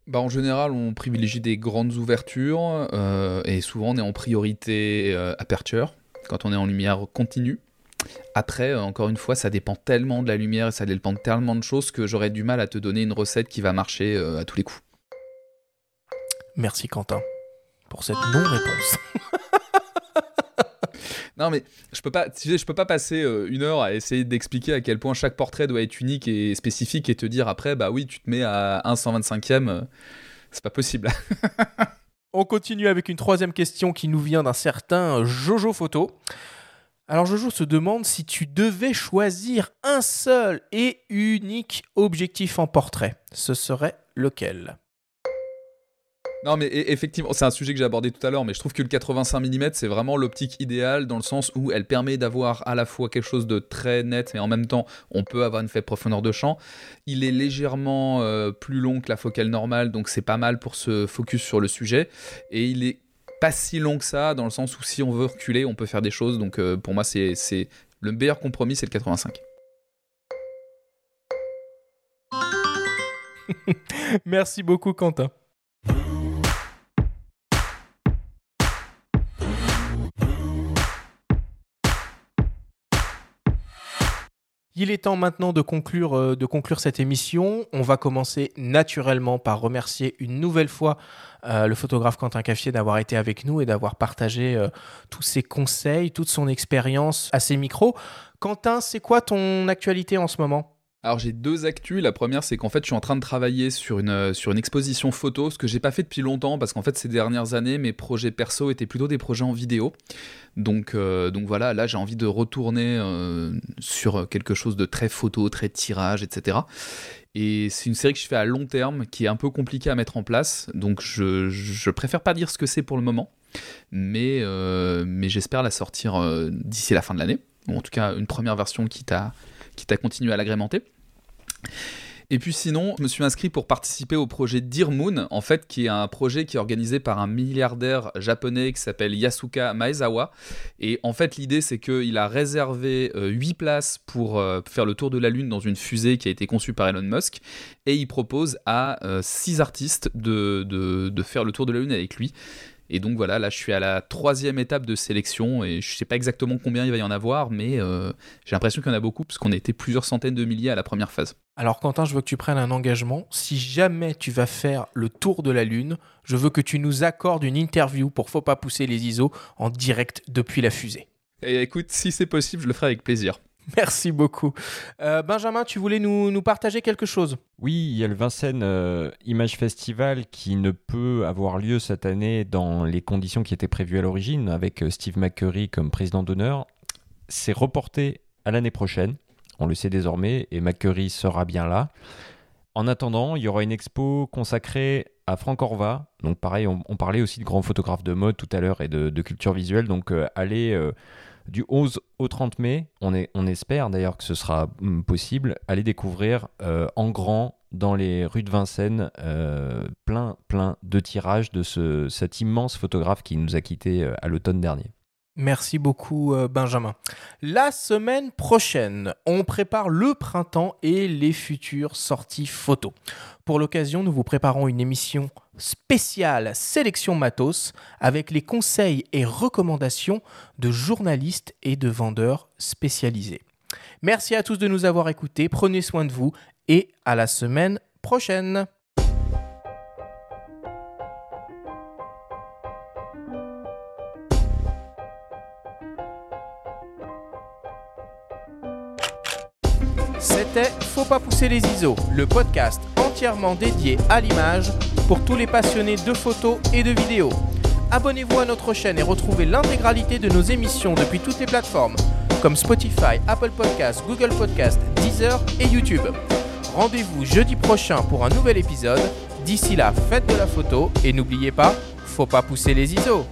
Bah en général, on privilégie des grandes ouvertures euh, et souvent on est en priorité euh, aperture quand on est en lumière continue. Après, encore une fois, ça dépend tellement de la lumière et ça dépend de tellement de choses que j'aurais du mal à te donner une recette qui va marcher à tous les coups. Merci Quentin pour cette non-réponse. non mais je peux pas, je peux pas passer euh, une heure à essayer d'expliquer à quel point chaque portrait doit être unique et spécifique et te dire après bah oui tu te mets à 1 125e, euh, c'est pas possible. On continue avec une troisième question qui nous vient d'un certain Jojo Photo. Alors Jojo se demande si tu devais choisir un seul et unique objectif en portrait, ce serait lequel? Non, mais e, effectivement, c'est un sujet que j'ai abordé tout à l'heure, mais je trouve que le 85 mm, c'est vraiment l'optique idéale dans le sens où elle permet d'avoir à la fois quelque chose de très net, mais en même temps, on peut avoir une faible profondeur de champ. Il est légèrement euh, plus long que la focale normale, donc c'est pas mal pour se focus sur le sujet. Et il est pas si long que ça, dans le sens où si on veut reculer, on peut faire des choses. Donc euh, pour moi, c'est le meilleur compromis, c'est le 85. Merci beaucoup, Quentin. Il est temps maintenant de conclure, euh, de conclure cette émission. On va commencer naturellement par remercier une nouvelle fois euh, le photographe Quentin Caffier d'avoir été avec nous et d'avoir partagé euh, tous ses conseils, toute son expérience à ses micros. Quentin, c'est quoi ton actualité en ce moment? Alors j'ai deux actus. La première, c'est qu'en fait, je suis en train de travailler sur une, euh, sur une exposition photo, ce que j'ai pas fait depuis longtemps, parce qu'en fait, ces dernières années, mes projets perso étaient plutôt des projets en vidéo. Donc, euh, donc voilà, là, j'ai envie de retourner euh, sur quelque chose de très photo, très tirage, etc. Et c'est une série que je fais à long terme, qui est un peu compliquée à mettre en place. Donc je, je préfère pas dire ce que c'est pour le moment, mais, mais j'espère la sortir d'ici la fin de l'année. Ou en tout cas, une première version qui t'a qui t'a continué à l'agrémenter. Et puis sinon, je me suis inscrit pour participer au projet Dear Moon, en fait, qui est un projet qui est organisé par un milliardaire japonais qui s'appelle Yasuka Maezawa. Et en fait, l'idée, c'est qu'il a réservé 8 euh, places pour euh, faire le tour de la Lune dans une fusée qui a été conçue par Elon Musk. Et il propose à 6 euh, artistes de, de faire le tour de la Lune avec lui. Et donc voilà, là je suis à la troisième étape de sélection et je sais pas exactement combien il va y en avoir, mais euh, j'ai l'impression qu'il y en a beaucoup parce qu'on a été plusieurs centaines de milliers à la première phase. Alors Quentin, je veux que tu prennes un engagement. Si jamais tu vas faire le tour de la Lune, je veux que tu nous accordes une interview pour Faut pas pousser les ISO en direct depuis la fusée. Et écoute, si c'est possible, je le ferai avec plaisir. Merci beaucoup. Euh, Benjamin, tu voulais nous, partager quelque chose? Oui, il y a le Vincennes euh, Image Festival qui ne peut avoir lieu cette année dans les conditions qui étaient prévues à l'origine, avec euh, Steve McCurry comme président d'honneur. C'est reporté à l'année prochaine, on le sait désormais, et McCurry sera bien là. En attendant, il y aura une expo consacrée à Franck Orva. Donc pareil, on, parlait aussi de grands photographes de mode tout à l'heure et de, culture visuelle. Donc allez du 11 au 30 mai. On, espère d'ailleurs que ce sera mm, possible. Aller découvrir euh, en grand dans les rues de Vincennes euh, plein, plein de tirages de ce, cet immense photographe qui nous a quittés euh, à l'automne dernier. Merci beaucoup Benjamin. La semaine prochaine, on prépare le printemps et les futures sorties photos. Pour l'occasion, nous vous préparons une émission spéciale sélection matos avec les conseils et recommandations de journalistes et de vendeurs spécialisés. Merci à tous de nous avoir écoutés, prenez soin de vous et à la semaine prochaine. C'était Faut pas pousser les ISO, le podcast entièrement dédié à l'image pour tous les passionnés de photos et de vidéos. Abonnez-vous à notre chaîne et retrouvez l'intégralité de nos émissions depuis toutes les plateformes comme Spotify, Apple Podcasts, Google Podcasts, Deezer et YouTube. Rendez-vous jeudi prochain pour un nouvel épisode. D'ici là, faites de la photo et n'oubliez pas, faut pas pousser les ISO.